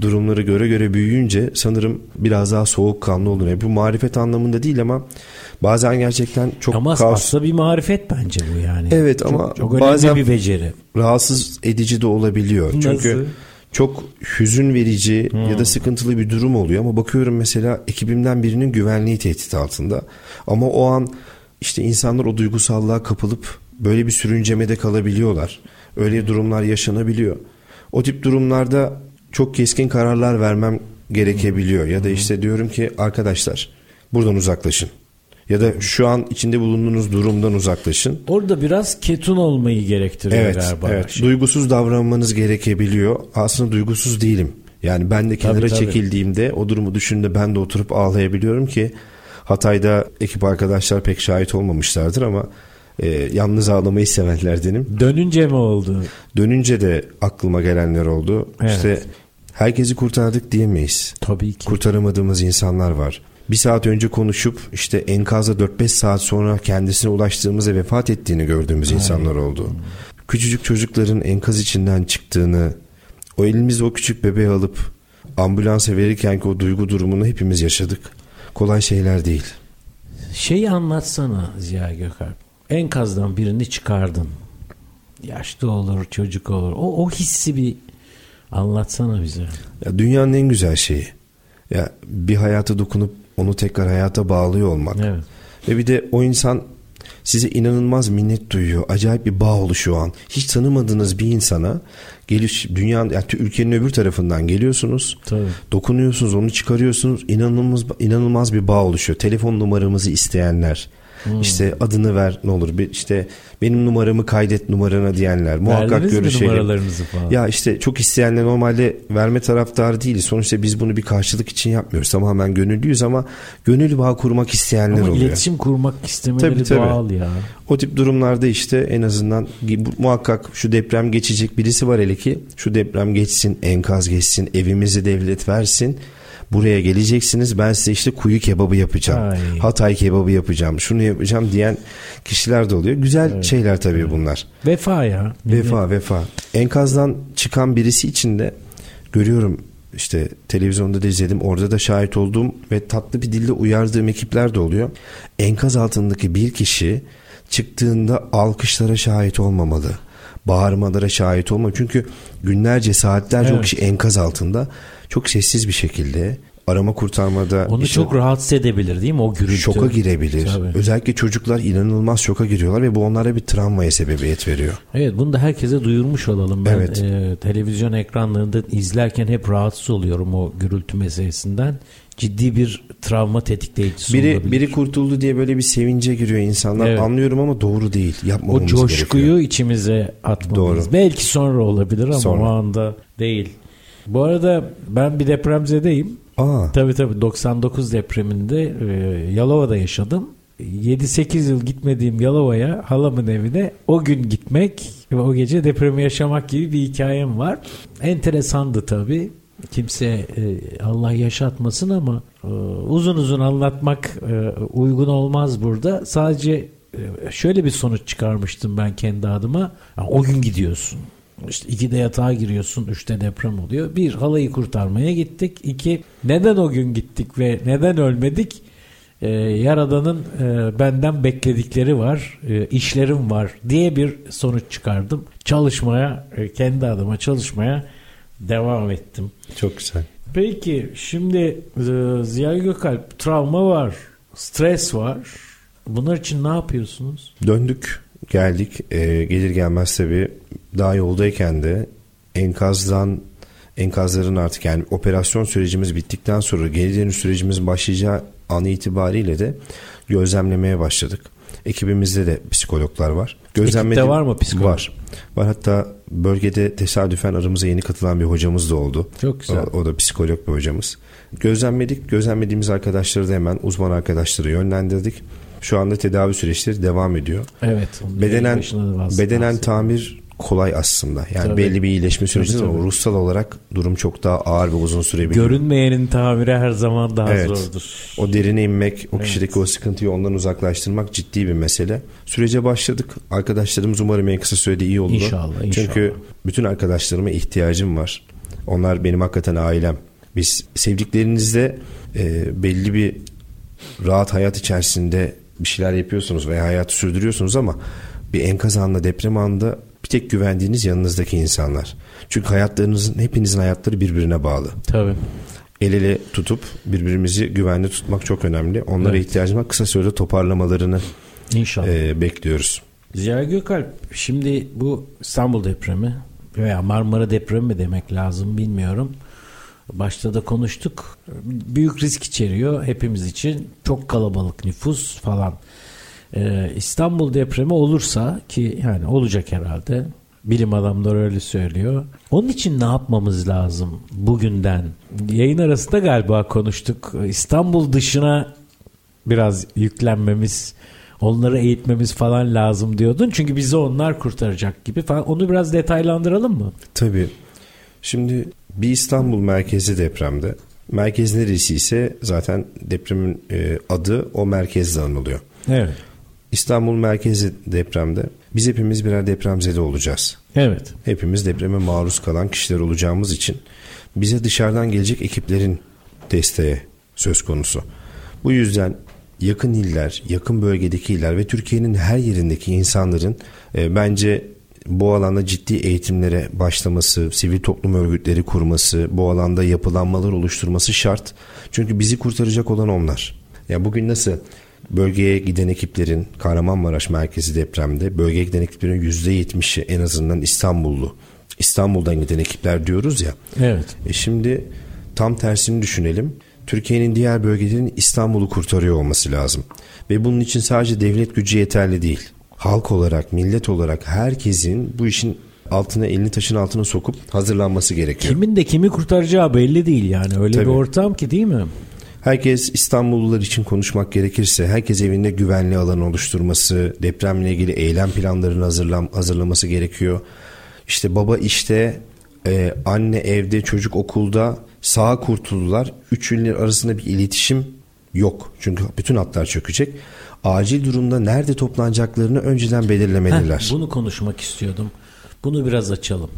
durumları göre göre büyüyünce sanırım biraz daha soğukkanlı olun. Yani bu marifet anlamında değil ama bazen gerçekten çok
Ama
kaos,
aslında bir marifet bence bu yani.
Evet
çok,
ama
çok önemli
bazen-
bir beceri.
rahatsız edici de olabiliyor. Çünkü
Nasıl?
Çok hüzün verici ya da sıkıntılı bir durum oluyor ama bakıyorum mesela ekibimden birinin güvenliği tehdit altında. Ama o an işte insanlar o duygusallığa kapılıp böyle bir sürüncemede kalabiliyorlar. Öyle durumlar yaşanabiliyor. O tip durumlarda çok keskin kararlar vermem gerekebiliyor ya da işte diyorum ki arkadaşlar buradan uzaklaşın. Ya da şu an içinde bulunduğunuz durumdan uzaklaşın.
Orada biraz ketum olmayı gerektiriyor
Evet,
galiba.
evet.
Şey.
Duygusuz davranmanız gerekebiliyor. Aslında duygusuz değilim. Yani ben de kenara
Tabii, tabii.
çekildiğimde o durumu düşündüğümde ben de oturup ağlayabiliyorum ki Hatay'da ekip arkadaşlar pek şahit olmamışlardır ama e, yalnız ağlamayı sevenlerdenim.
Dönünce mi oldu?
Dönünce de aklıma gelenler oldu.
Evet.
İşte herkesi kurtardık diyemeyiz.
Tabii ki.
Kurtaramadığımız insanlar var. Bir saat önce konuşup işte enkazda 4-5 saat sonra kendisine ulaştığımızda vefat ettiğini gördüğümüz insanlar oldu. Küçücük çocukların enkaz içinden çıktığını, o elimizde o küçük bebeği alıp ambulansa verirken ki o duygu durumunu hepimiz yaşadık. Kolay şeyler değil.
Şeyi anlatsana Ziya Gökalp. Enkazdan birini çıkardın. Yaşlı olur, çocuk olur. O, o hissi bir anlatsana bize.
Ya dünyanın en güzel şeyi. Ya bir hayata dokunup onu tekrar hayata bağlıyor olmak.
Evet.
Ve bir de o insan size inanılmaz minnet duyuyor. Acayip bir bağ oluşuyor o an. Hiç tanımadığınız bir insana geliş dünyanın yani ülkenin öbür tarafından geliyorsunuz.
Tabii.
Dokunuyorsunuz, onu çıkarıyorsunuz. İnanılmaz inanılmaz bir bağ oluşuyor. Telefon numaramızı isteyenler.
Hmm.
işte adını ver ne olur bir işte benim numaramı kaydet numarana diyenler muhakkak
Verdiniz mi
görüşelim.
numaralarınızı falan?
Ya işte çok isteyenler normalde verme taraftarı değiliz. Sonuçta biz bunu bir karşılık için yapmıyoruz. Tamamen gönüllüyüz ama gönül bağ kurmak isteyenler
Ama
oluyor.
iletişim kurmak istemeleri
Tabii, tabii.
doğal ya.
O tip durumlarda işte en azından muhakkak şu deprem geçecek birisi var hele ki şu deprem geçsin, enkaz geçsin, evimizi devlet versin. Buraya geleceksiniz ben size işte kuyu kebabı yapacağım.
Ay.
Hatay kebabı yapacağım. Şunu yapacağım diyen kişiler de oluyor. Güzel şeyler tabii bunlar.
Vefa ya.
Vefa vefa. Enkazdan çıkan birisi için de görüyorum işte televizyonda da izledim orada da şahit olduğum ve tatlı bir dille uyardığım ekipler de oluyor. Enkaz altındaki bir kişi çıktığında alkışlara şahit olmamalı. Bağırmalara şahit olma. Çünkü günlerce saatlerce o
Evet.
kişi enkaz altında çok sessiz bir şekilde arama kurtarmada
Onu
işte
çok rahatsız edebilir değil mi o gürültü?
şoka girebilir.
Tabii.
Özellikle çocuklar inanılmaz şoka giriyorlar ve bu onlara bir travmaya sebebiyet veriyor.
Evet bunu da herkese duyurmuş olalım. Ben
Evet.
e, televizyon ekranlarında izlerken hep rahatsız oluyorum o gürültü meselesinden. Ciddi bir travma tetikleyicisi
Biri
olabilir.
biri kurtuldu diye böyle bir sevince giriyor insanlar.
Evet.
Anlıyorum ama doğru değil.
o
Yapmamamız
coşkuyu
gerekiyor.
içimize atmalıyız.
Doğru.
Belki sonra olabilir ama
Sonra.
o anda değil. Bu arada ben bir depremzedeyim.
Aa,
Tabii tabii 99 depreminde e, Yalova'da yaşadım. 7-8 yıl gitmediğim Yalova'ya halamın evine o gün gitmek ve o gece depremi yaşamak gibi bir hikayem var. Enteresandı tabii. Kimse e, Allah yaşatmasın ama e, uzun uzun anlatmak e, uygun olmaz burada. Sadece e, şöyle bir sonuç çıkarmıştım ben kendi adıma. Ya, o gün gidiyorsun. İşte ikide yatağa giriyorsun, üçte deprem oluyor. Bir, halayı kurtarmaya gittik. İki, neden o gün gittik ve neden ölmedik? Ee, Yaradan'ın e, benden bekledikleri var, e, işlerim var diye bir sonuç çıkardım. Çalışmaya, e, kendi adıma çalışmaya devam ettim.
çok güzel.
Peki şimdi e, Ziya Gökalp travma var, stres var. Bunlar için ne yapıyorsunuz?
Döndük, geldik. Ee, gelir gelmez tabii daha yoldayken de enkazdan enkazların artık yani operasyon sürecimiz bittikten sonra geri dönüş sürecimiz başlayacağı an itibariyle de gözlemlemeye başladık. Ekibimizde de psikologlar var.
Ekipte var mı psikolog?
Var. Var hatta bölgede tesadüfen aramıza yeni katılan bir hocamız da oldu.
Çok güzel.
O, o da psikolog bir hocamız. Gözlemledik. Gözlemlediğimiz arkadaşları da hemen uzman arkadaşları yönlendirdik. Şu anda tedavi süreçleri devam ediyor.
Evet.
Bedenen bedenen tamir kolay aslında. Yani
Tabii.
belli bir iyileşme süreci ama ruhsal olarak durum çok daha ağır ve uzun sürebiliyor.
Görünmeyenin tamiri her zaman daha
Evet.
zordur.
O derine inmek, o kişideki o sıkıntıyı ondan uzaklaştırmak ciddi bir mesele. Sürece başladık. Arkadaşlarımız umarım en kısa sürede iyi olur.
İnşallah, inşallah.
Çünkü bütün arkadaşlarıma ihtiyacım var. Onlar benim hakikaten ailem. Biz sevdiklerinizle e, belli bir rahat hayat içerisinde bir şeyler yapıyorsunuz veya hayatı sürdürüyorsunuz ama bir enkaz anında, deprem anında bir tek güvendiğiniz yanınızdaki insanlar. Çünkü hayatlarınızın, hepinizin hayatları birbirine bağlı
Tabii.
el ele tutup birbirimizi güvenli tutmak çok önemli. Onlara
Evet.
ihtiyacım var. Kısa sürede toparlamalarını
İnşallah.
e, bekliyoruz.
Ziya Gökalp şimdi bu İstanbul depremi veya Marmara depremi mi demek lazım bilmiyorum. Başta da konuştuk. Büyük risk içeriyor hepimiz için. Çok kalabalık nüfus falan. Ee, İstanbul depremi olursa ki yani olacak herhalde. Bilim adamları öyle söylüyor. Onun için ne yapmamız lazım bugünden? Yayın arasında galiba konuştuk. İstanbul dışına biraz yüklenmemiz, onları eğitmemiz falan lazım diyordun. Çünkü bizi onlar kurtaracak gibi falan. Onu biraz detaylandıralım mı?
Tabii. Şimdi bir İstanbul merkezi depremde. Merkez neresi ise zaten depremin e, adı o merkezde anılıyor.
Evet.
İstanbul merkezi depremde biz hepimiz birer depremzede olacağız.
Evet.
Hepimiz depreme maruz kalan kişiler olacağımız için bize dışarıdan gelecek ekiplerin desteği söz konusu. Bu yüzden yakın iller, yakın bölgedeki iller ve Türkiye'nin her yerindeki insanların e, bence bu alanda ciddi eğitimlere başlaması, sivil toplum örgütleri kurması, bu alanda yapılanmalar oluşturması şart. Çünkü bizi kurtaracak olan onlar. Ya bugün nasıl bölgeye giden ekiplerin Kahramanmaraş merkezi depremde bölgeye giden ekiplerin %70'i en azından İstanbullu. İstanbul'dan giden ekipler diyoruz ya.
Evet.
E şimdi tam tersini düşünelim. Türkiye'nin diğer bölgelerinin İstanbul'u kurtarıyor olması lazım. Ve bunun için sadece devlet gücü yeterli değil. Halk olarak, millet olarak herkesin bu işin altına elini taşın altına sokup hazırlanması gerekiyor.
Kimin de kimi kurtaracağı belli değil yani. Öyle
Tabii.
bir ortam ki değil mi?
Herkes İstanbullular için konuşmak gerekirse herkes evinde güvenli alan oluşturması, depremle ilgili eylem planlarını hazırlam hazırlaması gerekiyor. İşte baba işte, e, anne evde, çocuk okulda sağ kurtuldular. Üç iller arasında bir iletişim yok. Çünkü bütün hatlar çökecek. Acil durumda nerede toplanacaklarını önceden belirlemeliler.
Heh, bunu konuşmak istiyordum. Bunu biraz açalım.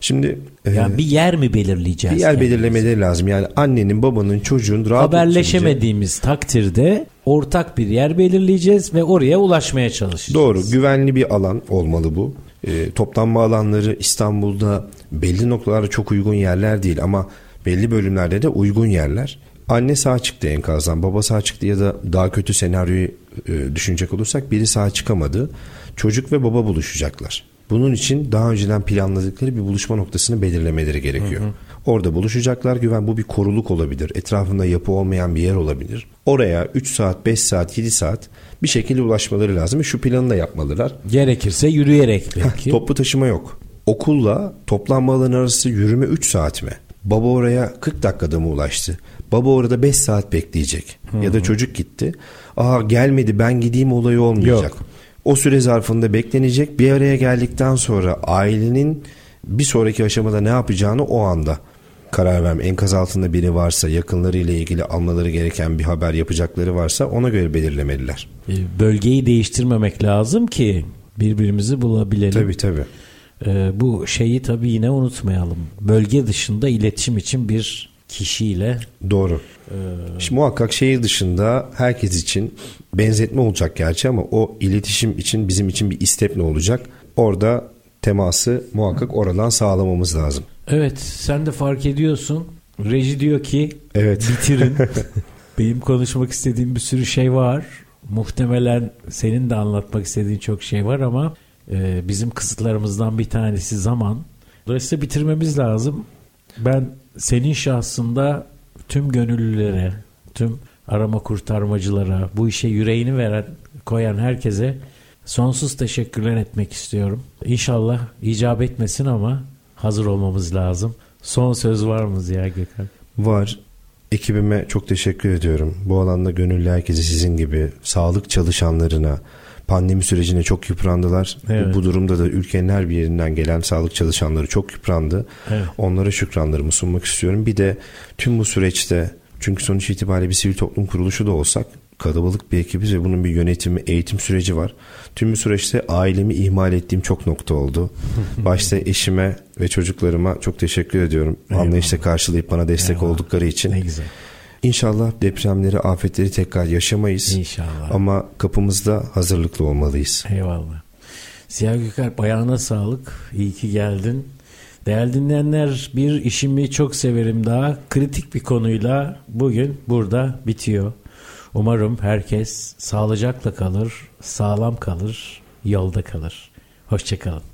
Şimdi e,
Yani bir yer mi belirleyeceğiz?
bir yer
kendimize?
belirlemeleri lazım. Yani annenin, babanın, çocuğun rahat
Haberleşemediğimiz takdirde ortak bir yer belirleyeceğiz ve oraya ulaşmaya çalışacağız.
Doğru. Güvenli bir alan olmalı bu. E, toplanma alanları İstanbul'da belli noktalarda çok uygun yerler değil ama belli bölümlerde de uygun yerler. Anne sağ çıktı enkazdan, baba sağ çıktı ya da daha kötü senaryoyu e, düşünecek olursak biri sağ çıkamadı. Çocuk ve baba buluşacaklar. Bunun için daha önceden planladıkları bir buluşma noktasını belirlemeleri gerekiyor. Hı hı. Orada buluşacaklar. Güven bu bir koruluk olabilir. Etrafında yapı olmayan bir yer olabilir. Oraya 3 saat, 5 saat, 7 saat bir şekilde ulaşmaları lazım. Şu planı da yapmalılar.
Gerekirse yürüyerek
belki. Toplu taşıma yok. Okulla toplanma alanı arası yürüme 3 saat mi? Baba oraya 40 dakikada mı ulaştı? Baba orada 5 saat bekleyecek. Hı-hı. Ya da çocuk gitti. Aa gelmedi ben gideyim olayı olmayacak. Yok. O süre zarfında beklenecek. Bir araya geldikten sonra ailenin bir sonraki aşamada ne yapacağını o anda karar verme. Enkaz altında biri varsa, yakınlarıyla ilgili almaları gereken bir haber yapacakları varsa ona göre belirlemeliler.
E, bölgeyi değiştirmemek lazım ki birbirimizi bulabilelim.
Tabii tabii.
Ee, bu şeyi tabii yine unutmayalım. Bölge dışında iletişim için bir kişiyle.
Doğru. Ee, Şimdi muhakkak şehir dışında herkes için benzetme olacak gerçi ama o iletişim için bizim için bir istep ne olacak? Orada teması muhakkak oradan sağlamamız lazım.
Evet sen de fark ediyorsun. Reji diyor ki evet. bitirin. Benim konuşmak istediğim bir sürü şey var. Muhtemelen senin de anlatmak istediğin çok şey var ama e, bizim kısıtlarımızdan bir tanesi zaman. Dolayısıyla bitirmemiz lazım. Ben senin şahsında tüm gönüllülere, tüm arama kurtarmacılara, bu işe yüreğini veren, koyan herkese sonsuz teşekkürler etmek istiyorum. İnşallah icap etmesin ama hazır olmamız lazım. Son söz var mı Ziya Gökhan?
Var. Ekibime çok teşekkür ediyorum. Bu alanda gönüllü herkese sizin gibi sağlık çalışanlarına, pandemi sürecine çok yıprandılar. Evet. Bu, bu durumda da ülkenin her bir yerinden gelen sağlık çalışanları çok yıprandı. Evet. Onlara şükranlarımı sunmak istiyorum. Bir de tüm bu süreçte çünkü sonuç itibariyle bir sivil toplum kuruluşu da olsak kalabalık bir ekibiz ve bunun bir yönetimi, eğitim süreci var. Tüm bu süreçte ailemi ihmal ettiğim çok nokta oldu. Başta eşime ve çocuklarıma çok teşekkür ediyorum. Eyvallah. Anlayışla karşılayıp bana destek Eyvallah. oldukları için. Ne güzel. İnşallah depremleri, afetleri tekrar yaşamayız. İnşallah. Ama kapımızda hazırlıklı olmalıyız.
Eyvallah. Ziya Gökalp ayağına sağlık. İyi ki geldin. Değerli dinleyenler bir işimi çok severim daha kritik bir konuyla bugün burada bitiyor. Umarım herkes sağlıcakla kalır, sağlam kalır, yolda kalır. Hoşçakalın.